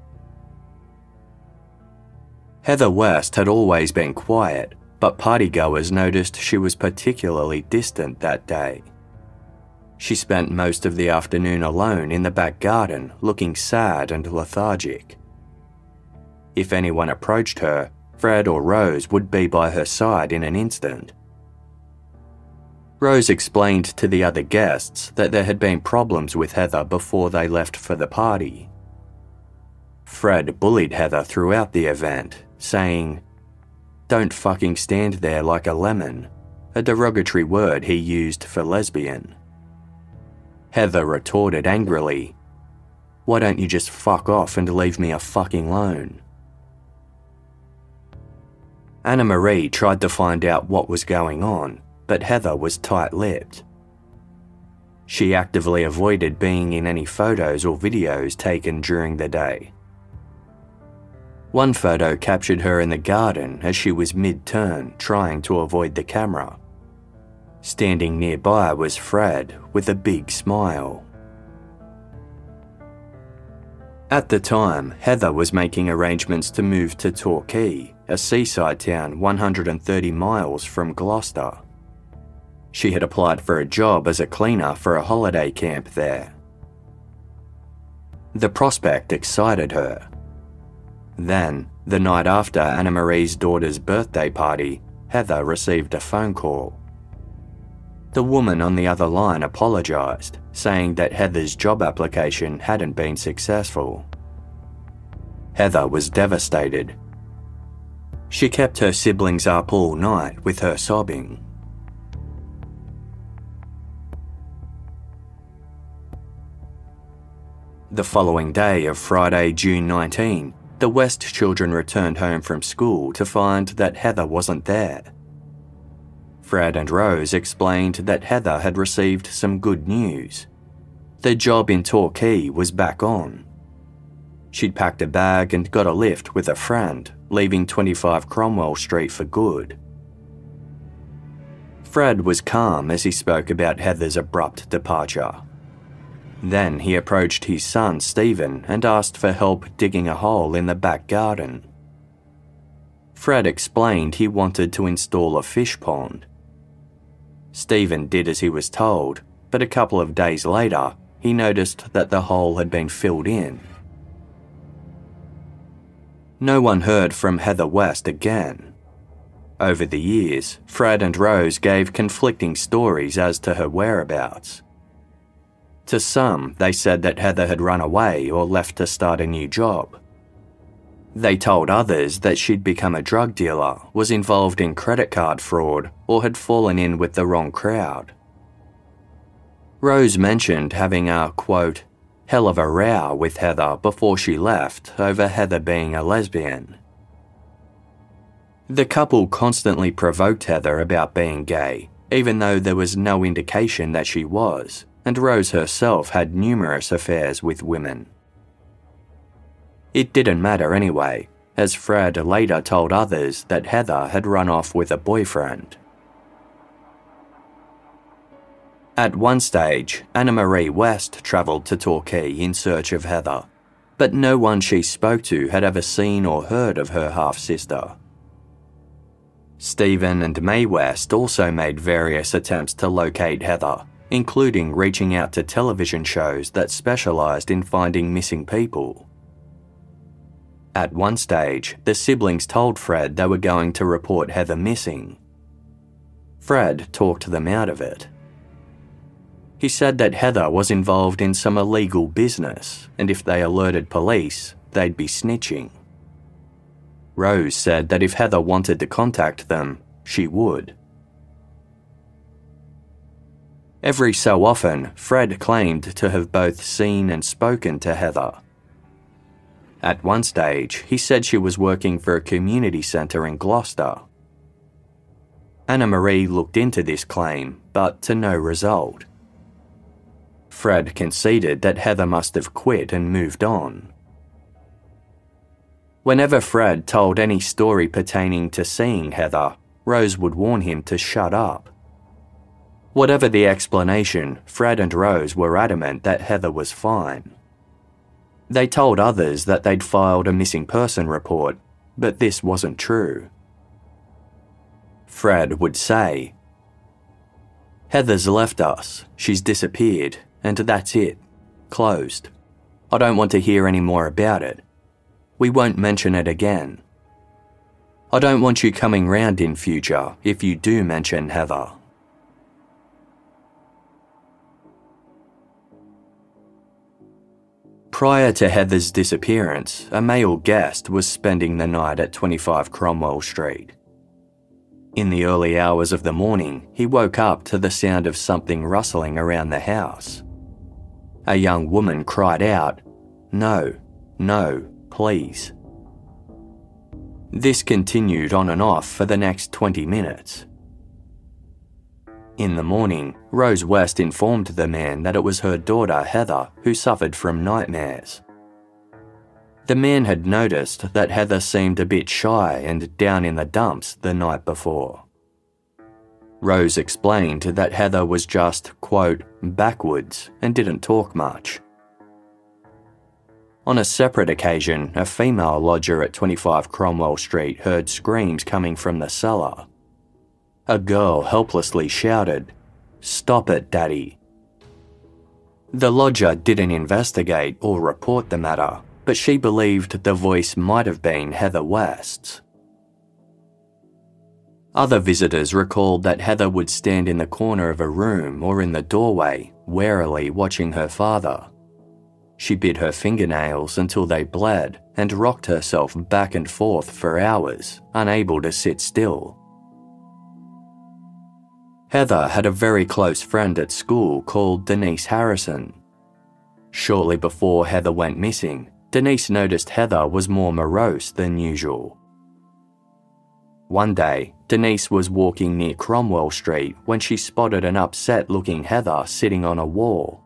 [SPEAKER 1] Heather West had always been quiet, but partygoers noticed she was particularly distant that day. She spent most of the afternoon alone in the back garden, looking sad and lethargic. If anyone approached her, Fred or Rose would be by her side in an instant. Rose explained to the other guests that there had been problems with Heather before they left for the party. Fred bullied Heather throughout the event, saying, Don't fucking stand there like a lemon, a derogatory word he used for lesbian. Heather retorted angrily, Why don't you just fuck off and leave me a fucking alone? Anna Marie tried to find out what was going on, but Heather was tight lipped. She actively avoided being in any photos or videos taken during the day. One photo captured her in the garden as she was mid turn, trying to avoid the camera. Standing nearby was Fred with a big smile. At the time, Heather was making arrangements to move to Torquay, a seaside town 130 miles from Gloucester. She had applied for a job as a cleaner for a holiday camp there. The prospect excited her. Then, the night after Anna Marie's daughter's birthday party, Heather received a phone call. The woman on the other line apologised, saying that Heather's job application hadn't been successful. Heather was devastated she kept her siblings up all night with her sobbing. The following day of Friday, June 19, the West children returned home from school to find that Heather wasn't there. Fred and Rose explained that Heather had received some good news. The job in Torquay was back on. She'd packed a bag and got a lift with a friend, leaving 25 Cromwell Street for good. Fred was calm as he spoke about Heather's abrupt departure. Then he approached his son Stephen and asked for help digging a hole in the back garden. Fred explained he wanted to install a fish pond. Stephen did as he was told, but a couple of days later, he noticed that the hole had been filled in no one heard from Heather West again. Over the years, Fred and Rose gave conflicting stories as to her whereabouts. To some, they said that Heather had run away or left to start a new job. They told others that she'd become a drug dealer, was involved in credit card fraud, or had fallen in with the wrong crowd. Rose mentioned having a, quote, hell of a row with Heather before she left over Heather being a lesbian. The couple constantly provoked Heather about being gay, even though there was no indication that she was, and Rose herself had numerous affairs with women. It didn't matter anyway, as Fred later told others that Heather had run off with a boyfriend. At one stage, Anna Marie West travelled to Torquay in search of Heather, but no one she spoke to had ever seen or heard of her half sister. Stephen and Mae West also made various attempts to locate Heather, including reaching out to television shows that specialised in finding missing people. At one stage, the siblings told Fred they were going to report Heather missing. Fred talked them out of it. He said that Heather was involved in some illegal business, and if they alerted police, they'd be snitching. Rose said that if Heather wanted to contact them, she would. Every so often, Fred claimed to have both seen and spoken to Heather. At one stage, he said she was working for a community centre in Gloucester. Anna Marie looked into this claim, but to no result. Fred conceded that Heather must have quit and moved on. Whenever Fred told any story pertaining to seeing Heather, Rose would warn him to shut up. Whatever the explanation, Fred and Rose were adamant that Heather was fine. They told others that they'd filed a missing person report, but this wasn't true. Fred would say, Heather's left us, she's disappeared, and that's it. Closed. I don't want to hear any more about it. We won't mention it again. I don't want you coming round in future if you do mention Heather. Prior to Heather's disappearance, a male guest was spending the night at 25 Cromwell Street. In the early hours of the morning, he woke up to the sound of something rustling around the house. A young woman cried out, No, no, please. This continued on and off for the next 20 minutes. In the morning, Rose West informed the man that it was her daughter Heather who suffered from nightmares. The man had noticed that Heather seemed a bit shy and down in the dumps the night before. Rose explained that Heather was just, quote, backwards and didn't talk much. On a separate occasion, a female lodger at 25 Cromwell Street heard screams coming from the cellar. A girl helplessly shouted, Stop it, Daddy. The lodger didn't investigate or report the matter, but she believed the voice might have been Heather West's. Other visitors recalled that Heather would stand in the corner of a room or in the doorway, warily watching her father. She bit her fingernails until they bled and rocked herself back and forth for hours, unable to sit still. Heather had a very close friend at school called Denise Harrison. Shortly before Heather went missing, Denise noticed Heather was more morose than usual. One day, Denise was walking near Cromwell Street when she spotted an upset looking Heather sitting on a wall.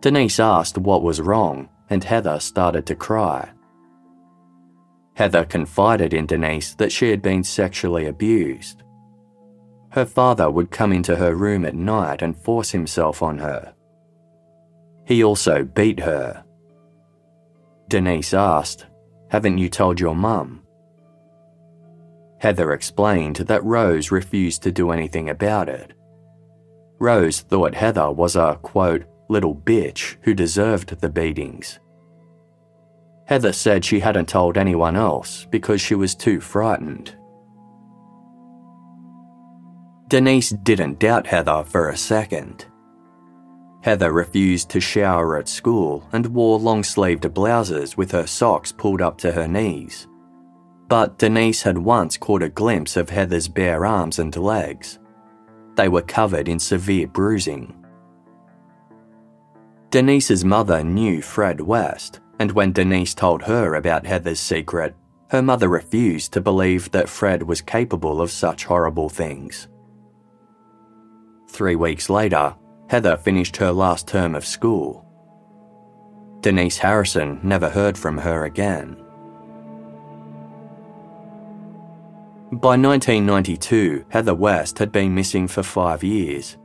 [SPEAKER 1] Denise asked what was wrong, and Heather started to cry. Heather confided in Denise that she had been sexually abused. Her father would come into her room at night and force himself on her. He also beat her. Denise asked, Haven't you told your mum? Heather explained that Rose refused to do anything about it. Rose thought Heather was a, quote, little bitch who deserved the beatings. Heather said she hadn't told anyone else because she was too frightened. Denise didn't doubt Heather for a second. Heather refused to shower at school and wore long sleeved blouses with her socks pulled up to her knees. But Denise had once caught a glimpse of Heather's bare arms and legs. They were covered in severe bruising. Denise's mother knew Fred West, and when Denise told her about Heather's secret, her mother refused to believe that Fred was capable of such horrible things. Three weeks later, Heather finished her last term of school. Denise Harrison never heard from her again. By 1992, Heather West had been missing for five years.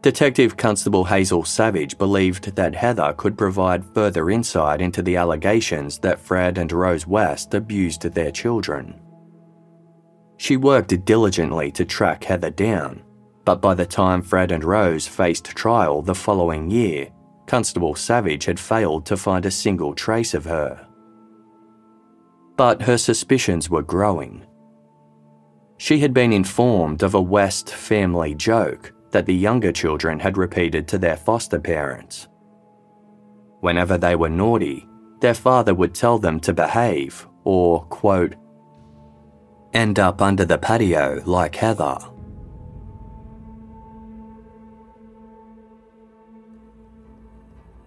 [SPEAKER 1] Detective Constable Hazel Savage believed that Heather could provide further insight into the allegations that Fred and Rose West abused their children. She worked diligently to track Heather down, but by the time Fred and Rose faced trial the following year, Constable Savage had failed to find a single trace of her. But her suspicions were growing. She had been informed of a West family joke that the younger children had repeated to their foster parents. Whenever they were naughty, their father would tell them to behave or, quote, end up under the patio like Heather.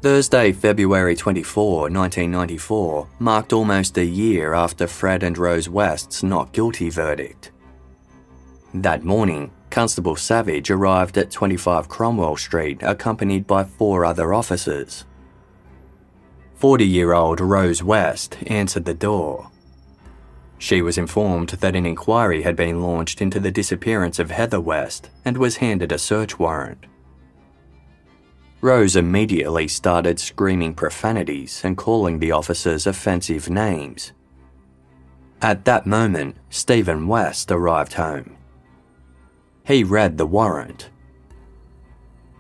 [SPEAKER 1] Thursday, February 24, 1994, marked almost a year after Fred and Rose West's not guilty verdict. That morning, Constable Savage arrived at 25 Cromwell Street accompanied by four other officers. 40 year old Rose West answered the door. She was informed that an inquiry had been launched into the disappearance of Heather West and was handed a search warrant. Rose immediately started screaming profanities and calling the officers offensive names. At that moment, Stephen West arrived home. He read the warrant.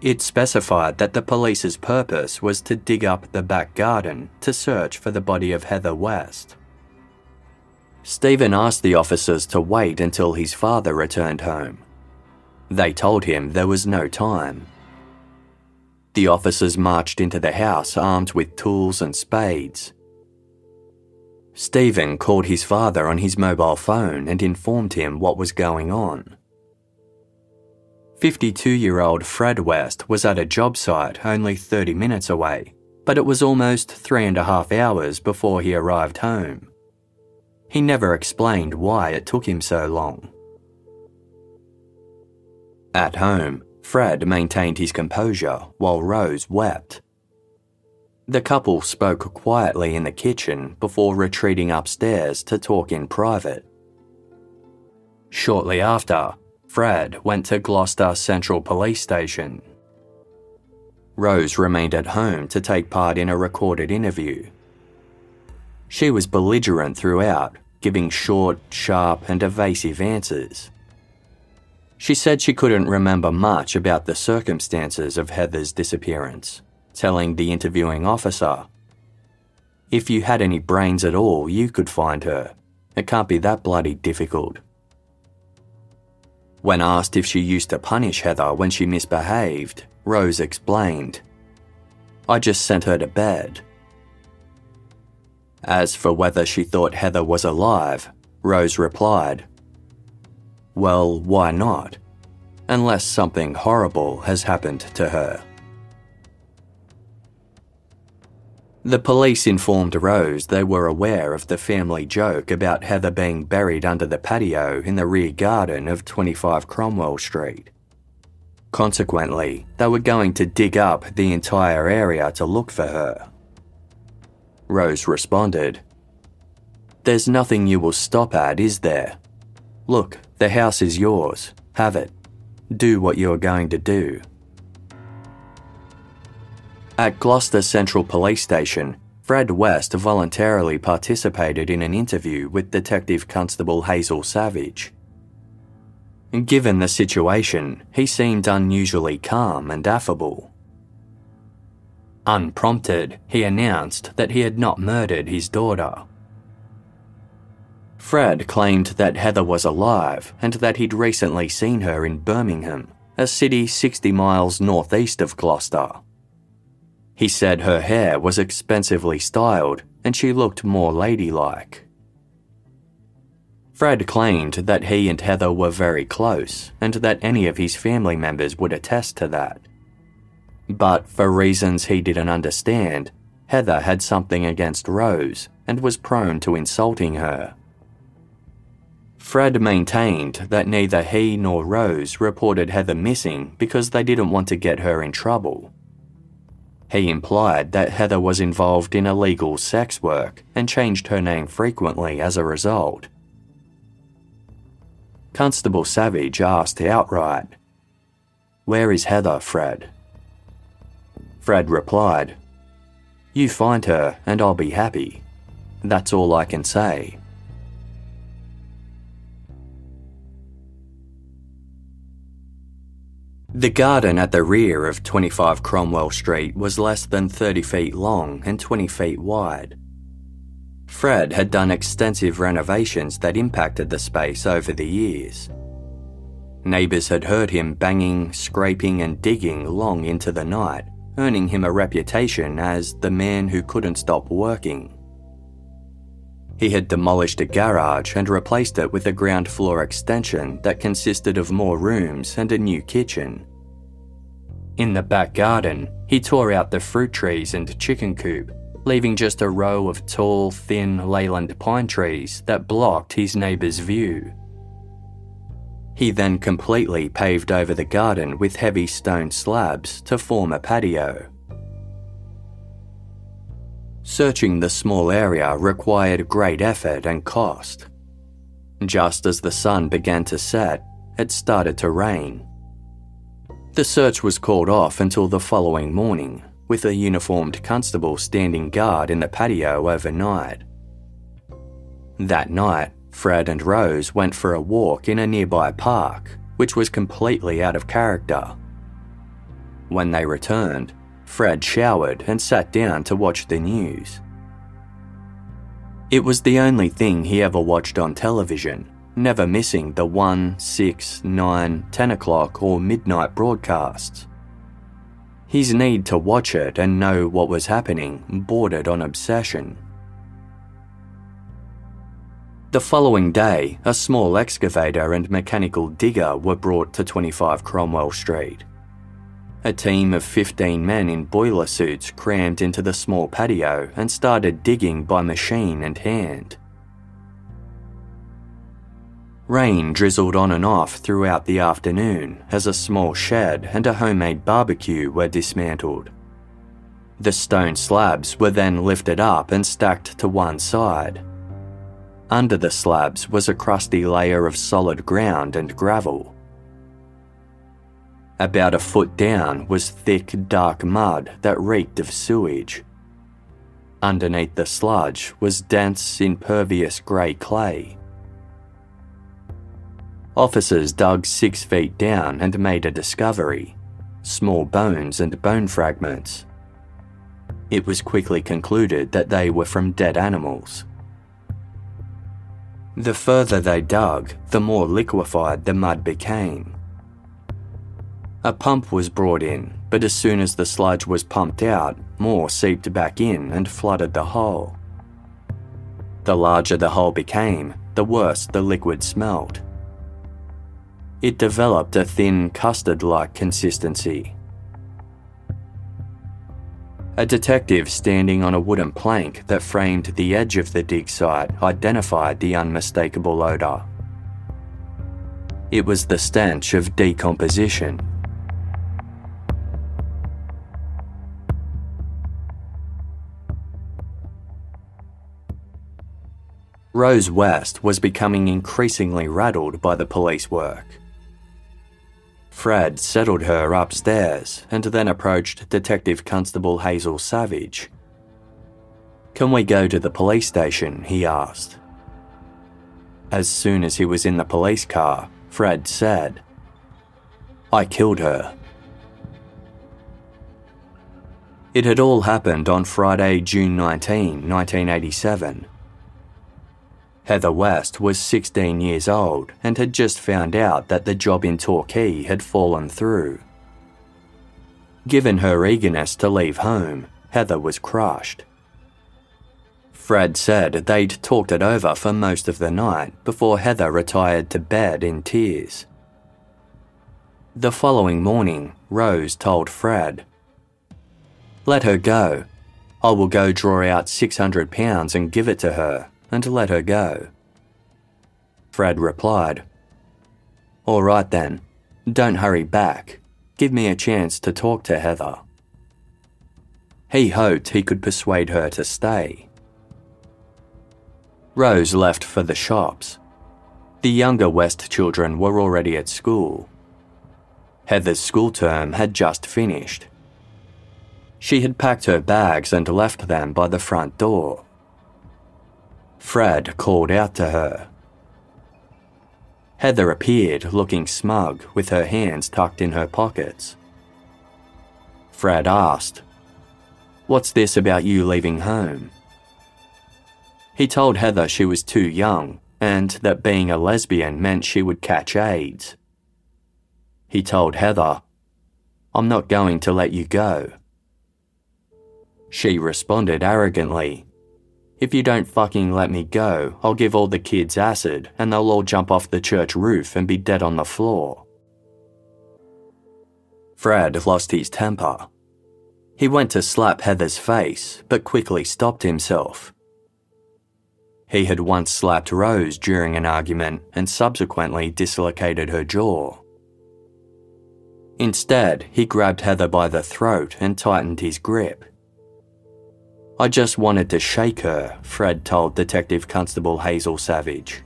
[SPEAKER 1] It specified that the police's purpose was to dig up the back garden to search for the body of Heather West. Stephen asked the officers to wait until his father returned home. They told him there was no time. The officers marched into the house armed with tools and spades. Stephen called his father on his mobile phone and informed him what was going on. 52 year old Fred West was at a job site only 30 minutes away, but it was almost three and a half hours before he arrived home. He never explained why it took him so long. At home, Fred maintained his composure while Rose wept. The couple spoke quietly in the kitchen before retreating upstairs to talk in private. Shortly after, Fred went to Gloucester Central Police Station. Rose remained at home to take part in a recorded interview. She was belligerent throughout, giving short, sharp, and evasive answers. She said she couldn't remember much about the circumstances of Heather's disappearance, telling the interviewing officer, If you had any brains at all, you could find her. It can't be that bloody difficult. When asked if she used to punish Heather when she misbehaved, Rose explained, I just sent her to bed. As for whether she thought Heather was alive, Rose replied, well, why not? Unless something horrible has happened to her. The police informed Rose they were aware of the family joke about Heather being buried under the patio in the rear garden of 25 Cromwell Street. Consequently, they were going to dig up the entire area to look for her. Rose responded, There's nothing you will stop at, is there? Look, the house is yours. Have it. Do what you are going to do. At Gloucester Central Police Station, Fred West voluntarily participated in an interview with Detective Constable Hazel Savage. Given the situation, he seemed unusually calm and affable. Unprompted, he announced that he had not murdered his daughter. Fred claimed that Heather was alive and that he'd recently seen her in Birmingham, a city 60 miles northeast of Gloucester. He said her hair was expensively styled and she looked more ladylike. Fred claimed that he and Heather were very close and that any of his family members would attest to that. But for reasons he didn't understand, Heather had something against Rose and was prone to insulting her. Fred maintained that neither he nor Rose reported Heather missing because they didn't want to get her in trouble. He implied that Heather was involved in illegal sex work and changed her name frequently as a result. Constable Savage asked outright, Where is Heather, Fred? Fred replied, You find her and I'll be happy. That's all I can say. The garden at the rear of 25 Cromwell Street was less than 30 feet long and 20 feet wide. Fred had done extensive renovations that impacted the space over the years. Neighbours had heard him banging, scraping, and digging long into the night, earning him a reputation as the man who couldn't stop working. He had demolished a garage and replaced it with a ground floor extension that consisted of more rooms and a new kitchen. In the back garden, he tore out the fruit trees and chicken coop leaving just a row of tall, thin Leyland pine trees that blocked his neighbour's view. He then completely paved over the garden with heavy stone slabs to form a patio. Searching the small area required great effort and cost. Just as the sun began to set, it started to rain. The search was called off until the following morning with a uniformed constable standing guard in the patio overnight. That night, Fred and Rose went for a walk in a nearby park, which was completely out of character. When they returned, Fred showered and sat down to watch the news. It was the only thing he ever watched on television, never missing the 1, 6, 9, 10 o'clock, or midnight broadcasts. His need to watch it and know what was happening bordered on obsession. The following day, a small excavator and mechanical digger were brought to 25 Cromwell Street. A team of 15 men in boiler suits crammed into the small patio and started digging by machine and hand. Rain drizzled on and off throughout the afternoon as a small shed and a homemade barbecue were dismantled. The stone slabs were then lifted up and stacked to one side. Under the slabs was a crusty layer of solid ground and gravel. About a foot down was thick, dark mud that reeked of sewage. Underneath the sludge was dense, impervious grey clay. Officers dug six feet down and made a discovery small bones and bone fragments. It was quickly concluded that they were from dead animals. The further they dug, the more liquefied the mud became. A pump was brought in, but as soon as the sludge was pumped out, more seeped back in and flooded the hole. The larger the hole became, the worse the liquid smelled it developed a thin custard like consistency. A detective standing on a wooden plank that framed the edge of the dig site identified the unmistakable odour. It was the stench of decomposition. Rose West was becoming increasingly rattled by the police work. Fred settled her upstairs and then approached Detective Constable Hazel Savage. Can we go to the police station? he asked. As soon as he was in the police car, Fred said, I killed her. It had all happened on Friday, June 19, 1987. Heather West was 16 years old and had just found out that the job in Torquay had fallen through. Given her eagerness to leave home, Heather was crushed. Fred said they'd talked it over for most of the night before Heather retired to bed in tears. The following morning, Rose told Fred, Let her go. I will go draw out £600 and give it to her and let her go. Fred replied, All right then, don't hurry back. Give me a chance to talk to Heather. He hoped he could persuade her to stay. Rose left for the shops. The younger West children were already at school. Heather's school term had just finished. She had packed her bags and left them by the front door. Fred called out to her. Heather appeared looking smug with her hands tucked in her pockets. Fred asked, What's this about you leaving home? He told Heather she was too young and that being a lesbian meant she would catch AIDS. He told Heather, I'm not going to let you go. She responded arrogantly, If you don't fucking let me go, I'll give all the kids acid and they'll all jump off the church roof and be dead on the floor. Fred lost his temper. He went to slap Heather's face, but quickly stopped himself. He had once slapped Rose during an argument and subsequently dislocated her jaw. Instead, he grabbed Heather by the throat and tightened his grip. I just wanted to shake her, Fred told Detective Constable Hazel Savage.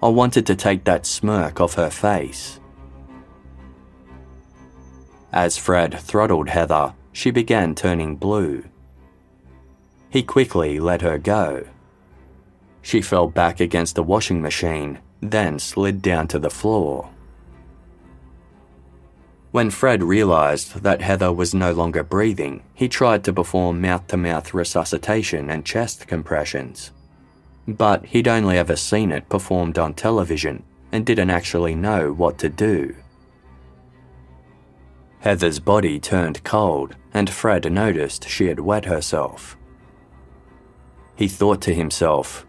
[SPEAKER 1] I wanted to take that smirk off her face. As Fred throttled Heather, she began turning blue. He quickly let her go. She fell back against the washing machine, then slid down to the floor. When Fred realised that Heather was no longer breathing, he tried to perform mouth to mouth resuscitation and chest compressions. But he'd only ever seen it performed on television and didn't actually know what to do. Heather's body turned cold, and Fred noticed she had wet herself. He thought to himself,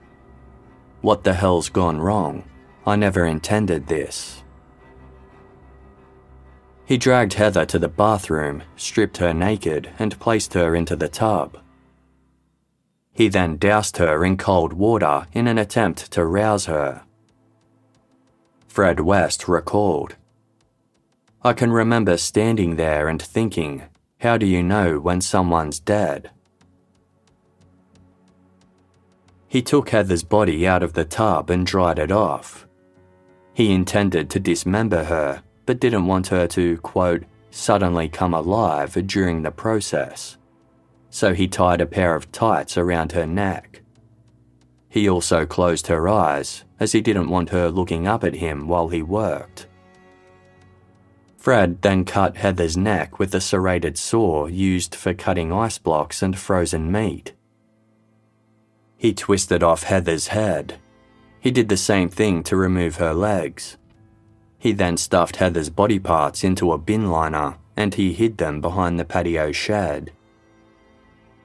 [SPEAKER 1] What the hell's gone wrong? I never intended this. He dragged Heather to the bathroom, stripped her naked, and placed her into the tub. He then doused her in cold water in an attempt to rouse her. Fred West recalled I can remember standing there and thinking, how do you know when someone's dead? He took Heather's body out of the tub and dried it off. He intended to dismember her but didn't want her to, quote, suddenly come alive during the process. So he tied a pair of tights around her neck. He also closed her eyes, as he didn't want her looking up at him while he worked. Fred then cut Heather's neck with a serrated saw used for cutting ice blocks and frozen meat. He twisted off Heather's head. He did the same thing to remove her legs. He then stuffed Heather's body parts into a bin liner and he hid them behind the patio shed.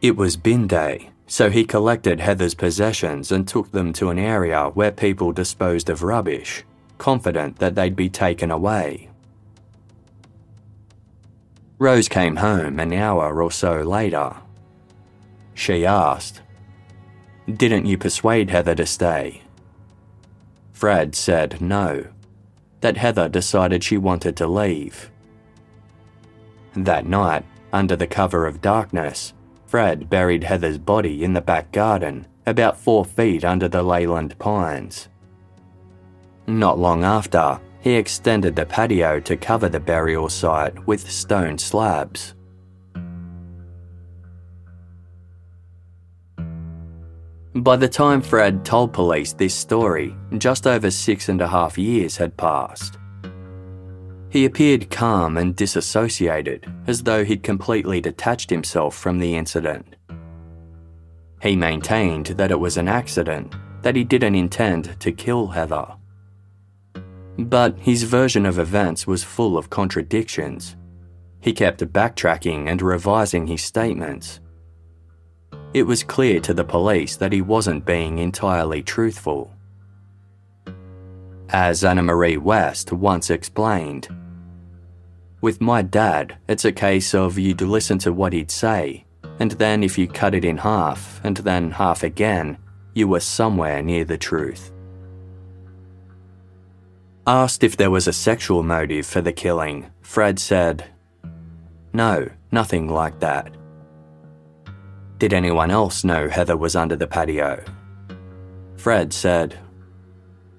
[SPEAKER 1] It was bin day, so he collected Heather's possessions and took them to an area where people disposed of rubbish, confident that they'd be taken away. Rose came home an hour or so later. She asked, Didn't you persuade Heather to stay? Fred said no that Heather decided she wanted to leave. That night, under the cover of darkness, Fred buried Heather's body in the back garden, about four feet under the Leyland pines. Not long after, he extended the patio to cover the burial site with stone slabs. By the time Fred told police this story, just over six and a half years had passed. He appeared calm and disassociated, as though he'd completely detached himself from the incident. He maintained that it was an accident, that he didn't intend to kill Heather. But his version of events was full of contradictions. He kept backtracking and revising his statements. It was clear to the police that he wasn't being entirely truthful. As Anna Marie West once explained, with my dad, it's a case of you'd listen to what he'd say, and then if you cut it in half, and then half again, you were somewhere near the truth. Asked if there was a sexual motive for the killing, Fred said, No, nothing like that. Did anyone else know Heather was under the patio? Fred said,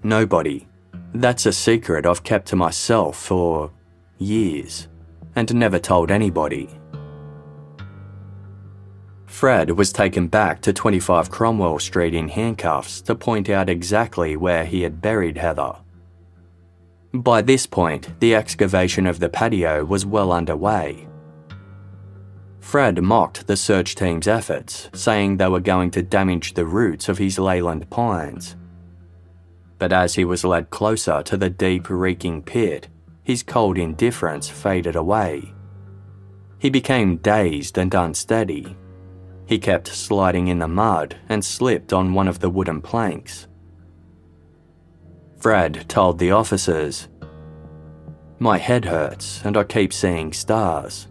[SPEAKER 1] Nobody. That's a secret I've kept to myself for years and never told anybody. Fred was taken back to 25 Cromwell Street in handcuffs to point out exactly where he had buried Heather. By this point, the excavation of the patio was well underway. Fred mocked the search team's efforts, saying they were going to damage the roots of his Leyland pines. But as he was led closer to the deep, reeking pit, his cold indifference faded away. He became dazed and unsteady. He kept sliding in the mud and slipped on one of the wooden planks. Fred told the officers, My head hurts and I keep seeing stars.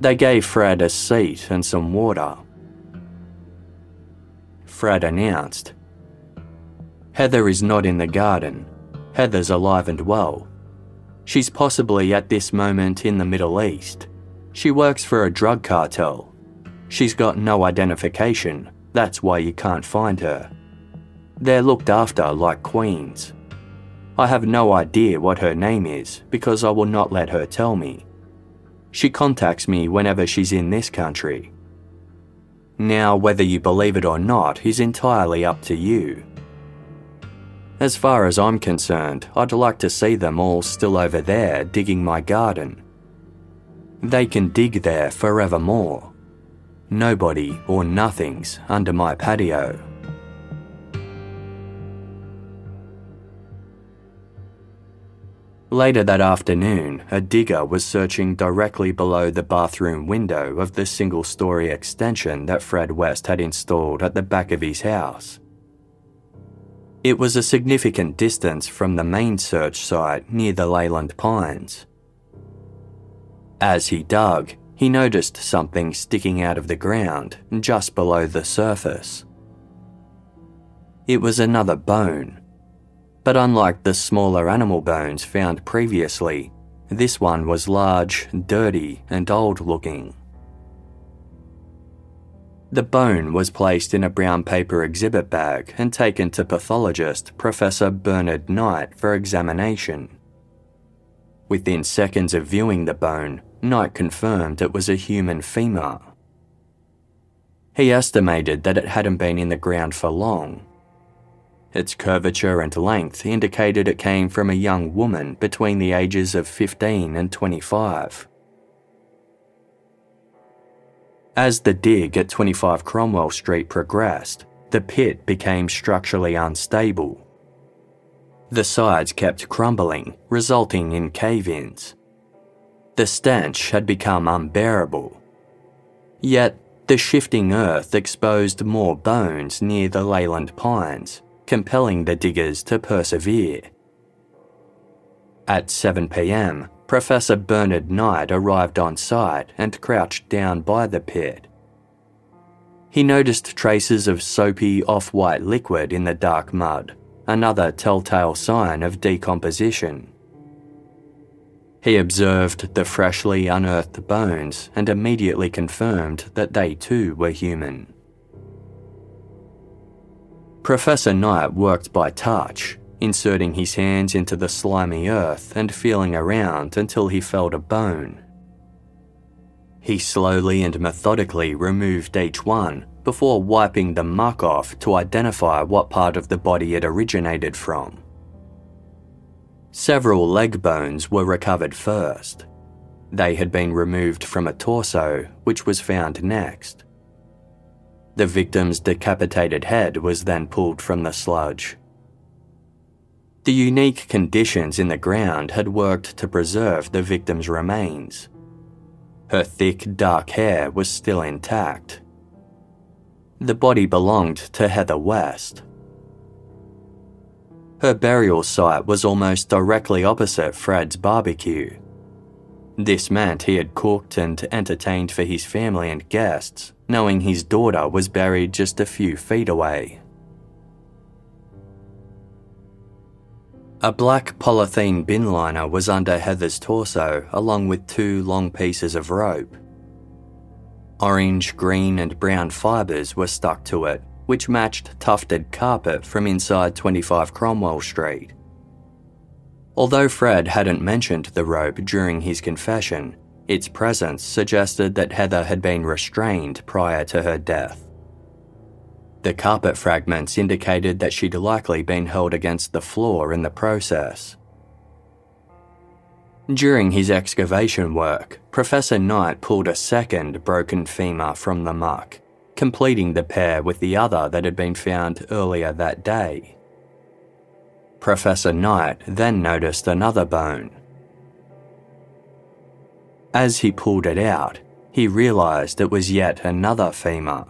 [SPEAKER 1] They gave Fred a seat and some water. Fred announced, Heather is not in the garden. Heather's alive and well. She's possibly at this moment in the Middle East. She works for a drug cartel. She's got no identification, that's why you can't find her. They're looked after like queens. I have no idea what her name is because I will not let her tell me. She contacts me whenever she's in this country. Now, whether you believe it or not is entirely up to you. As far as I'm concerned, I'd like to see them all still over there digging my garden. They can dig there forevermore. Nobody or nothing's under my patio. Later that afternoon, a digger was searching directly below the bathroom window of the single story extension that Fred West had installed at the back of his house. It was a significant distance from the main search site near the Leyland Pines. As he dug, he noticed something sticking out of the ground just below the surface. It was another bone, but unlike the smaller animal bones found previously, this one was large, dirty, and old looking. The bone was placed in a brown paper exhibit bag and taken to pathologist Professor Bernard Knight for examination. Within seconds of viewing the bone, Knight confirmed it was a human femur. He estimated that it hadn't been in the ground for long. Its curvature and length indicated it came from a young woman between the ages of 15 and 25. As the dig at 25 Cromwell Street progressed, the pit became structurally unstable. The sides kept crumbling, resulting in cave ins. The stench had become unbearable. Yet, the shifting earth exposed more bones near the Leyland Pines, compelling the diggers to persevere. At 7 pm, Professor Bernard Knight arrived on site and crouched down by the pit. He noticed traces of soapy off white liquid in the dark mud, another telltale sign of decomposition. He observed the freshly unearthed bones and immediately confirmed that they too were human. Professor Knight worked by touch, inserting his hands into the slimy earth and feeling around until he felt a bone. He slowly and methodically removed each one before wiping the muck off to identify what part of the body it originated from. Several leg bones were recovered first. They had been removed from a torso, which was found next. The victim's decapitated head was then pulled from the sludge. The unique conditions in the ground had worked to preserve the victim's remains. Her thick, dark hair was still intact. The body belonged to Heather West. Her burial site was almost directly opposite Fred's barbecue. This meant he had cooked and entertained for his family and guests, knowing his daughter was buried just a few feet away. A black polythene bin liner was under Heather's torso, along with two long pieces of rope. Orange, green, and brown fibres were stuck to it, which matched tufted carpet from inside 25 Cromwell Street. Although Fred hadn't mentioned the rope during his confession, its presence suggested that Heather had been restrained prior to her death. The carpet fragments indicated that she'd likely been held against the floor in the process. During his excavation work, Professor Knight pulled a second broken femur from the muck completing the pair with the other that had been found earlier that day. Professor Knight then noticed another bone. As he pulled it out, he realised it was yet another femur.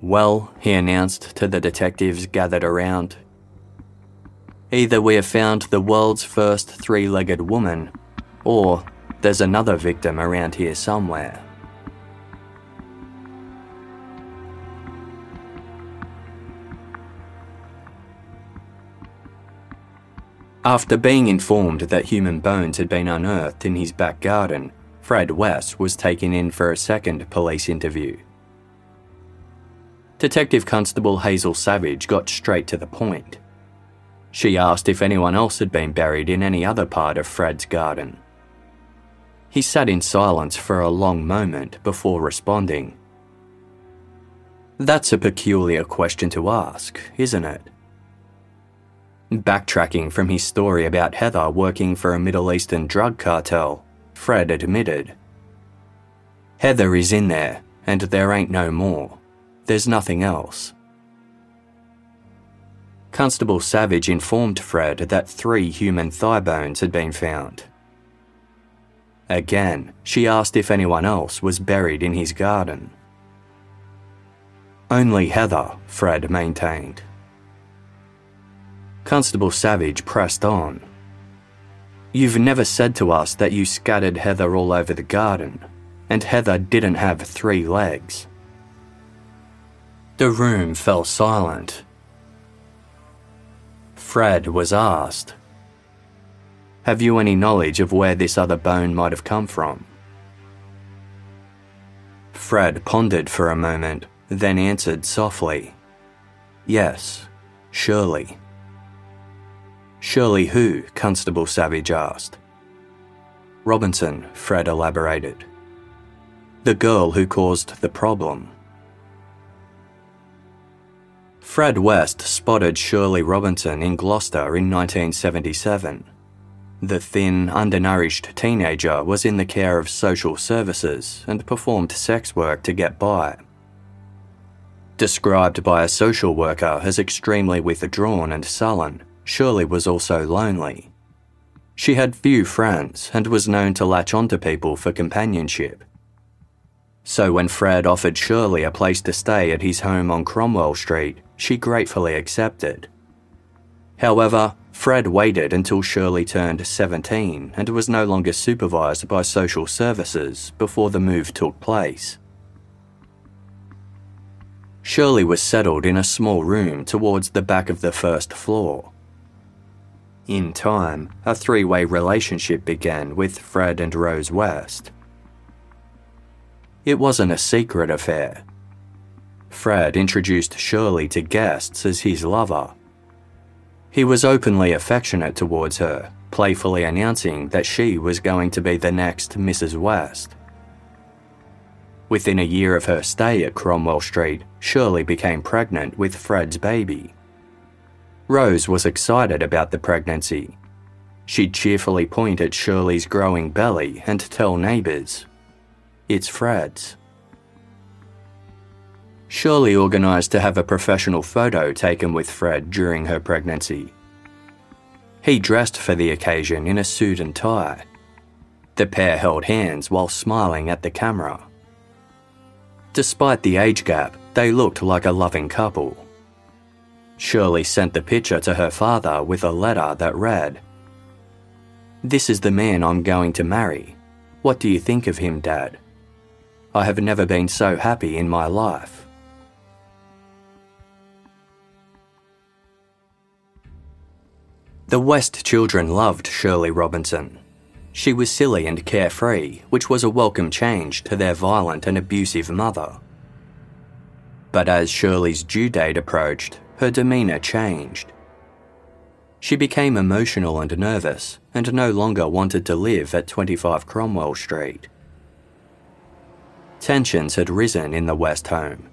[SPEAKER 1] Well, he announced to the detectives gathered around, either we have found the world's first three legged woman, or there's another victim around here somewhere. After being informed that human bones had been unearthed in his back garden, Fred West was taken in for a second police interview. Detective Constable Hazel Savage got straight to the point. She asked if anyone else had been buried in any other part of Fred's garden. He sat in silence for a long moment before responding. That's a peculiar question to ask, isn't it? Backtracking from his story about Heather working for a Middle Eastern drug cartel, Fred admitted Heather is in there, and there ain't no more. There's nothing else. Constable Savage informed Fred that three human thigh bones had been found. Again, she asked if anyone else was buried in his garden. Only Heather, Fred maintained. Constable Savage pressed on. You've never said to us that you scattered Heather all over the garden, and Heather didn't have three legs. The room fell silent. Fred was asked, Have you any knowledge of where this other bone might have come from? Fred pondered for a moment, then answered softly, Yes, surely. Surely who? Constable Savage asked. Robinson, Fred elaborated. The girl who caused the problem. Fred West spotted Shirley Robinson in Gloucester in 1977. The thin, undernourished teenager was in the care of social services and performed sex work to get by. Described by a social worker as extremely withdrawn and sullen, Shirley was also lonely. She had few friends and was known to latch onto people for companionship. So when Fred offered Shirley a place to stay at his home on Cromwell Street, she gratefully accepted. However, Fred waited until Shirley turned 17 and was no longer supervised by social services before the move took place. Shirley was settled in a small room towards the back of the first floor. In time, a three way relationship began with Fred and Rose West. It wasn't a secret affair. Fred introduced Shirley to guests as his lover. He was openly affectionate towards her, playfully announcing that she was going to be the next Mrs. West. Within a year of her stay at Cromwell Street, Shirley became pregnant with Fred's baby. Rose was excited about the pregnancy. She'd cheerfully point at Shirley's growing belly and tell neighbours, It's Fred's. Shirley organised to have a professional photo taken with Fred during her pregnancy. He dressed for the occasion in a suit and tie. The pair held hands while smiling at the camera. Despite the age gap, they looked like a loving couple. Shirley sent the picture to her father with a letter that read This is the man I'm going to marry. What do you think of him, Dad? I have never been so happy in my life. The West children loved Shirley Robinson. She was silly and carefree, which was a welcome change to their violent and abusive mother. But as Shirley's due date approached, her demeanour changed. She became emotional and nervous and no longer wanted to live at 25 Cromwell Street. Tensions had risen in the West home.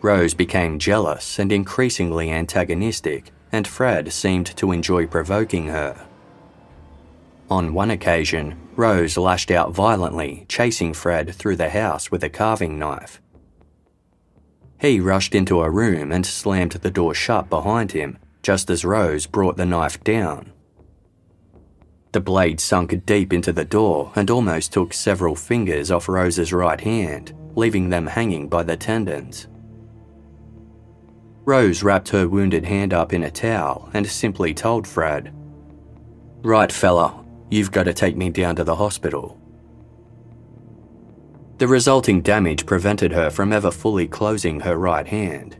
[SPEAKER 1] Rose became jealous and increasingly antagonistic, and Fred seemed to enjoy provoking her. On one occasion, Rose lashed out violently, chasing Fred through the house with a carving knife. He rushed into a room and slammed the door shut behind him, just as Rose brought the knife down. The blade sunk deep into the door and almost took several fingers off Rose's right hand, leaving them hanging by the tendons. Rose wrapped her wounded hand up in a towel and simply told Fred, Right, fella, you've got to take me down to the hospital. The resulting damage prevented her from ever fully closing her right hand.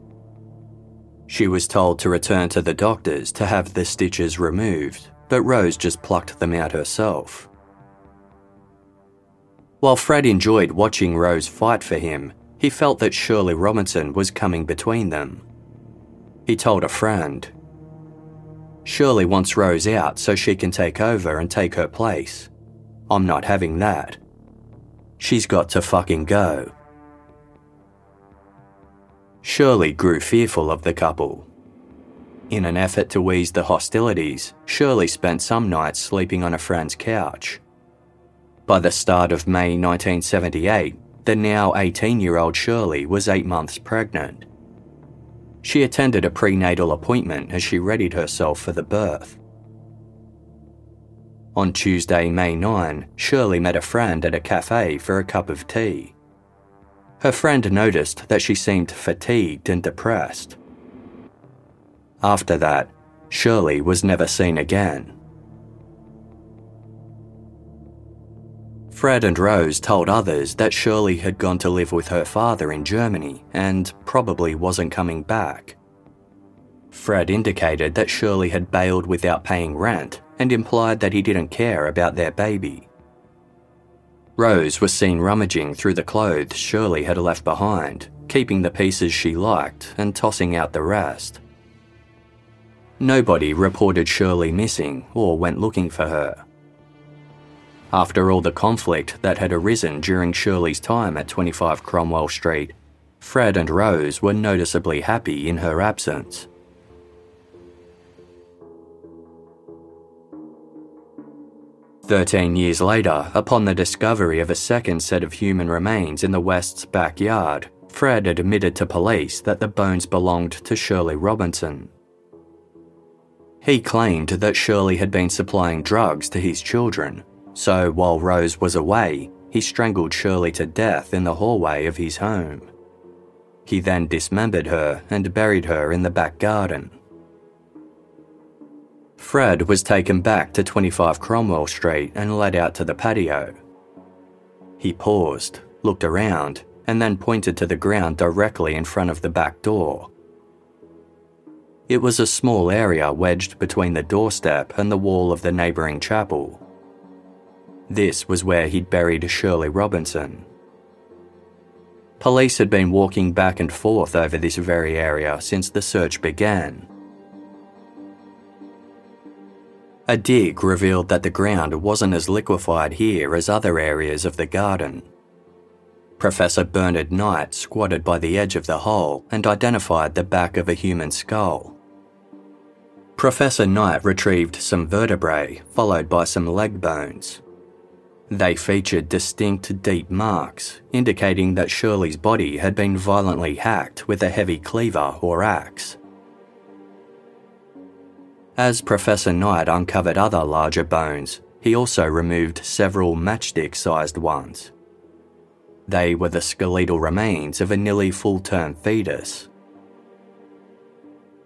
[SPEAKER 1] She was told to return to the doctors to have the stitches removed, but Rose just plucked them out herself. While Fred enjoyed watching Rose fight for him, he felt that Shirley Robinson was coming between them. He told a friend, Shirley wants Rose out so she can take over and take her place. I'm not having that. She's got to fucking go. Shirley grew fearful of the couple. In an effort to ease the hostilities, Shirley spent some nights sleeping on a friend's couch. By the start of May 1978, the now 18 year old Shirley was eight months pregnant. She attended a prenatal appointment as she readied herself for the birth. On Tuesday, May 9, Shirley met a friend at a cafe for a cup of tea. Her friend noticed that she seemed fatigued and depressed. After that, Shirley was never seen again. Fred and Rose told others that Shirley had gone to live with her father in Germany and probably wasn't coming back. Fred indicated that Shirley had bailed without paying rent and implied that he didn't care about their baby. Rose was seen rummaging through the clothes Shirley had left behind, keeping the pieces she liked and tossing out the rest. Nobody reported Shirley missing or went looking for her. After all the conflict that had arisen during Shirley's time at 25 Cromwell Street, Fred and Rose were noticeably happy in her absence. Thirteen years later, upon the discovery of a second set of human remains in the West's backyard, Fred admitted to police that the bones belonged to Shirley Robinson. He claimed that Shirley had been supplying drugs to his children, so while Rose was away, he strangled Shirley to death in the hallway of his home. He then dismembered her and buried her in the back garden. Fred was taken back to 25 Cromwell Street and led out to the patio. He paused, looked around, and then pointed to the ground directly in front of the back door. It was a small area wedged between the doorstep and the wall of the neighbouring chapel. This was where he'd buried Shirley Robinson. Police had been walking back and forth over this very area since the search began. A dig revealed that the ground wasn't as liquefied here as other areas of the garden. Professor Bernard Knight squatted by the edge of the hole and identified the back of a human skull. Professor Knight retrieved some vertebrae, followed by some leg bones. They featured distinct deep marks, indicating that Shirley's body had been violently hacked with a heavy cleaver or axe. As Professor Knight uncovered other larger bones, he also removed several matchstick sized ones. They were the skeletal remains of a nearly full term fetus.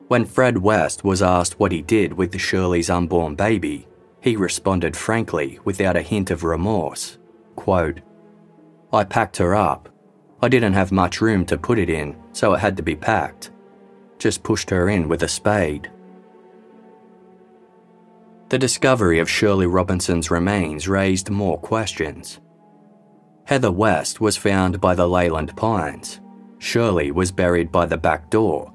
[SPEAKER 1] When Fred West was asked what he did with Shirley's unborn baby, he responded frankly without a hint of remorse. Quote, I packed her up. I didn't have much room to put it in, so it had to be packed. Just pushed her in with a spade. The discovery of Shirley Robinson's remains raised more questions. Heather West was found by the Leyland Pines. Shirley was buried by the back door,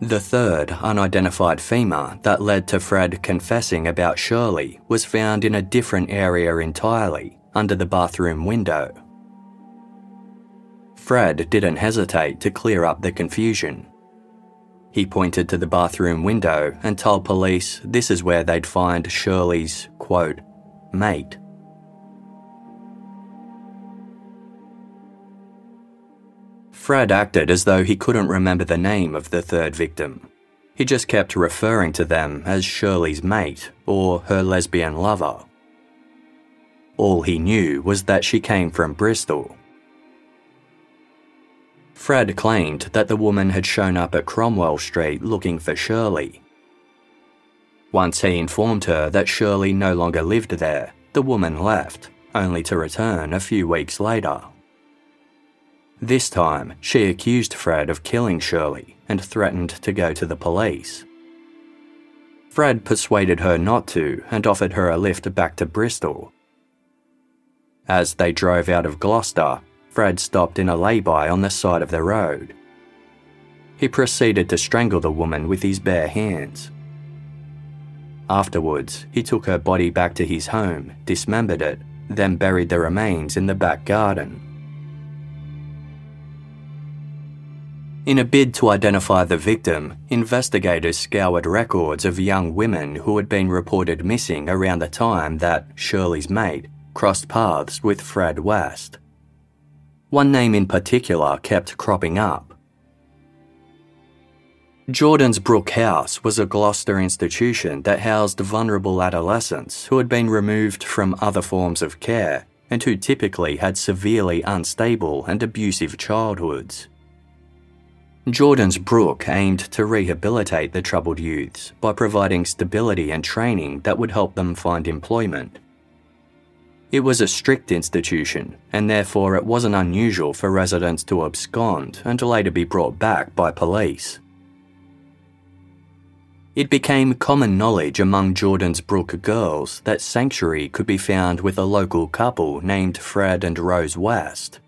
[SPEAKER 1] the third unidentified femur that led to Fred confessing about Shirley was found in a different area entirely, under the bathroom window. Fred didn't hesitate to clear up the confusion. He pointed to the bathroom window and told police this is where they'd find Shirley's, quote, mate. Fred acted as though he couldn't remember the name of the third victim. He just kept referring to them as Shirley's mate or her lesbian lover. All he knew was that she came from Bristol. Fred claimed that the woman had shown up at Cromwell Street looking for Shirley. Once he informed her that Shirley no longer lived there, the woman left, only to return a few weeks later. This time, she accused Fred of killing Shirley and threatened to go to the police. Fred persuaded her not to and offered her a lift back to Bristol. As they drove out of Gloucester, Fred stopped in a lay-by on the side of the road. He proceeded to strangle the woman with his bare hands. Afterwards, he took her body back to his home, dismembered it, then buried the remains in the back garden. In a bid to identify the victim, investigators scoured records of young women who had been reported missing around the time that Shirley's mate crossed paths with Fred West. One name in particular kept cropping up. Jordan's Brook House was a Gloucester institution that housed vulnerable adolescents who had been removed from other forms of care and who typically had severely unstable and abusive childhoods. Jordan's Brook aimed to rehabilitate the troubled youths by providing stability and training that would help them find employment. It was a strict institution, and therefore it wasn't unusual for residents to abscond and to later be brought back by police. It became common knowledge among Jordan's Brook girls that sanctuary could be found with a local couple named Fred and Rose West.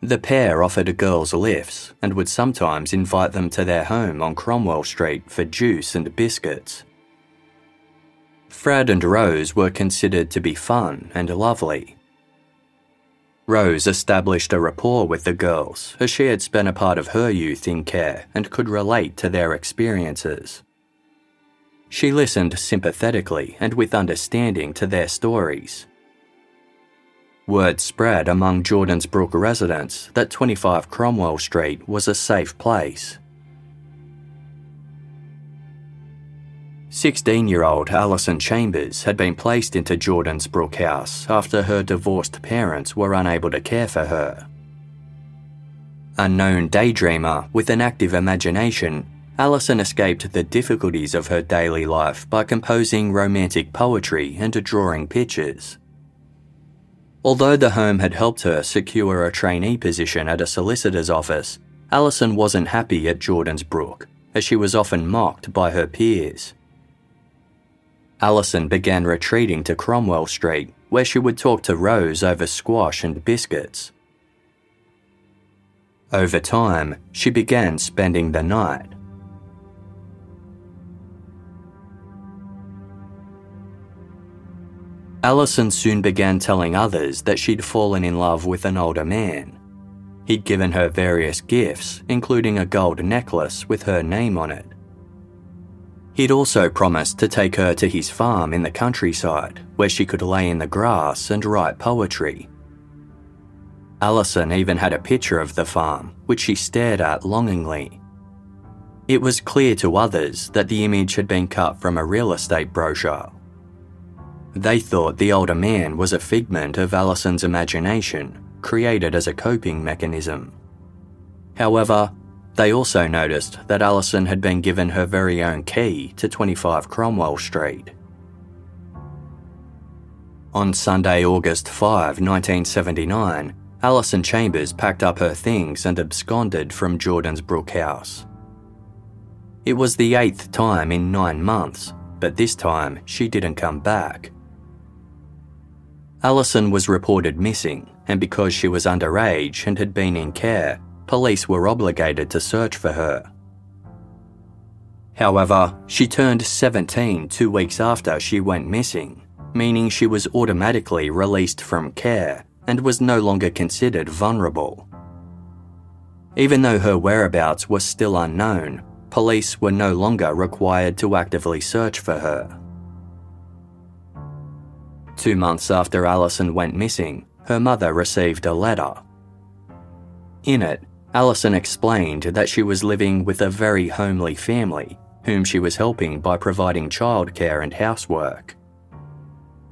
[SPEAKER 1] The pair offered girls lifts and would sometimes invite them to their home on Cromwell Street for juice and biscuits. Fred and Rose were considered to be fun and lovely. Rose established a rapport with the girls as she had spent a part of her youth in care and could relate to their experiences. She listened sympathetically and with understanding to their stories Word spread among Jordan's Brook residents that 25 Cromwell Street was a safe place. 16 year old Alison Chambers had been placed into Jordan's Brook house after her divorced parents were unable to care for her. A known daydreamer with an active imagination, Alison escaped the difficulties of her daily life by composing romantic poetry and drawing pictures. Although the home had helped her secure a trainee position at a solicitor's office, Alison wasn't happy at Jordan's Brook, as she was often mocked by her peers. Alison began retreating to Cromwell Street, where she would talk to Rose over squash and biscuits. Over time, she began spending the night. Alison soon began telling others that she'd fallen in love with an older man. He'd given her various gifts, including a gold necklace with her name on it. He'd also promised to take her to his farm in the countryside, where she could lay in the grass and write poetry. Alison even had a picture of the farm, which she stared at longingly. It was clear to others that the image had been cut from a real estate brochure. They thought the older man was a figment of Alison's imagination, created as a coping mechanism. However, they also noticed that Alison had been given her very own key to 25 Cromwell Street. On Sunday, August 5, 1979, Alison Chambers packed up her things and absconded from Jordan's Brook house. It was the eighth time in nine months, but this time she didn't come back. Alison was reported missing, and because she was underage and had been in care, police were obligated to search for her. However, she turned 17 two weeks after she went missing, meaning she was automatically released from care and was no longer considered vulnerable. Even though her whereabouts were still unknown, police were no longer required to actively search for her. Two months after Alison went missing, her mother received a letter. In it, Alison explained that she was living with a very homely family, whom she was helping by providing childcare and housework.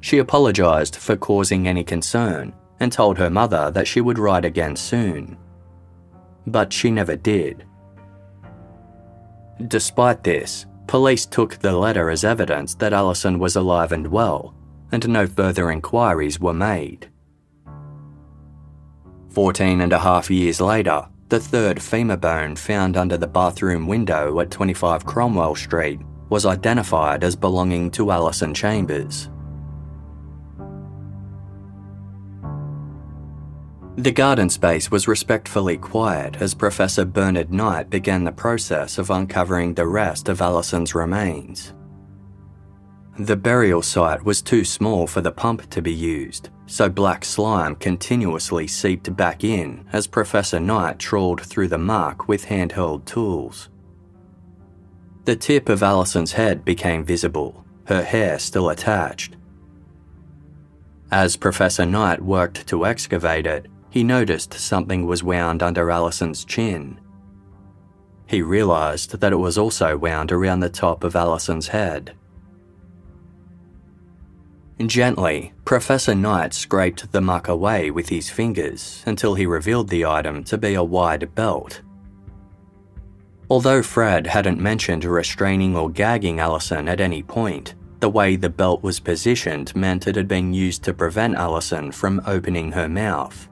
[SPEAKER 1] She apologised for causing any concern and told her mother that she would write again soon. But she never did. Despite this, police took the letter as evidence that Alison was alive and well, and no further inquiries were made. Fourteen and a half years later, the third femur bone found under the bathroom window at 25 Cromwell Street was identified as belonging to Alison Chambers. The garden space was respectfully quiet as Professor Bernard Knight began the process of uncovering the rest of Alison's remains. The burial site was too small for the pump to be used, so black slime continuously seeped back in as Professor Knight trawled through the muck with handheld tools. The tip of Alison's head became visible, her hair still attached. As Professor Knight worked to excavate it, he noticed something was wound under Alison's chin. He realised that it was also wound around the top of Alison's head. Gently, Professor Knight scraped the muck away with his fingers until he revealed the item to be a wide belt. Although Fred hadn't mentioned restraining or gagging Alison at any point, the way the belt was positioned meant it had been used to prevent Alison from opening her mouth.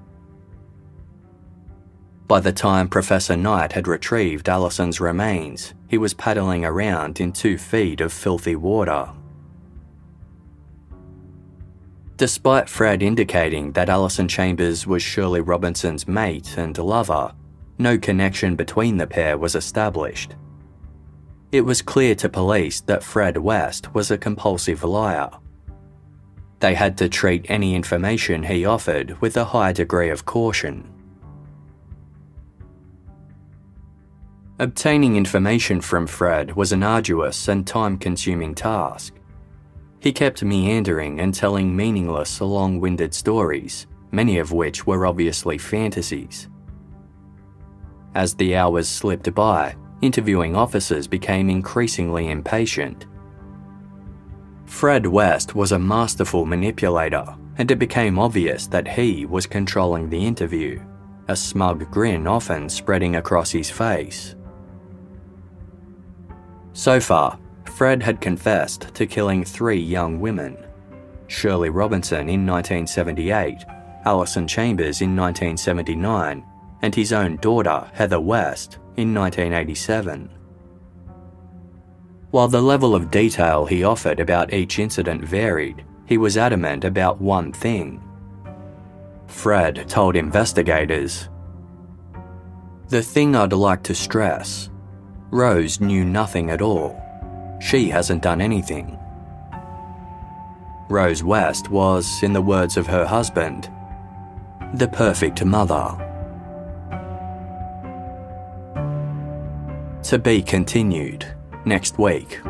[SPEAKER 1] By the time Professor Knight had retrieved Alison's remains, he was paddling around in two feet of filthy water Despite Fred indicating that Alison Chambers was Shirley Robinson's mate and lover, no connection between the pair was established. It was clear to police that Fred West was a compulsive liar. They had to treat any information he offered with a high degree of caution. Obtaining information from Fred was an arduous and time consuming task. He kept meandering and telling meaningless, long winded stories, many of which were obviously fantasies. As the hours slipped by, interviewing officers became increasingly impatient. Fred West was a masterful manipulator, and it became obvious that he was controlling the interview, a smug grin often spreading across his face. So far, Fred had confessed to killing three young women Shirley Robinson in 1978, Alison Chambers in 1979, and his own daughter, Heather West, in 1987. While the level of detail he offered about each incident varied, he was adamant about one thing. Fred told investigators The thing I'd like to stress Rose knew nothing at all. She hasn't done anything. Rose West was, in the words of her husband, the perfect mother. To be continued next week.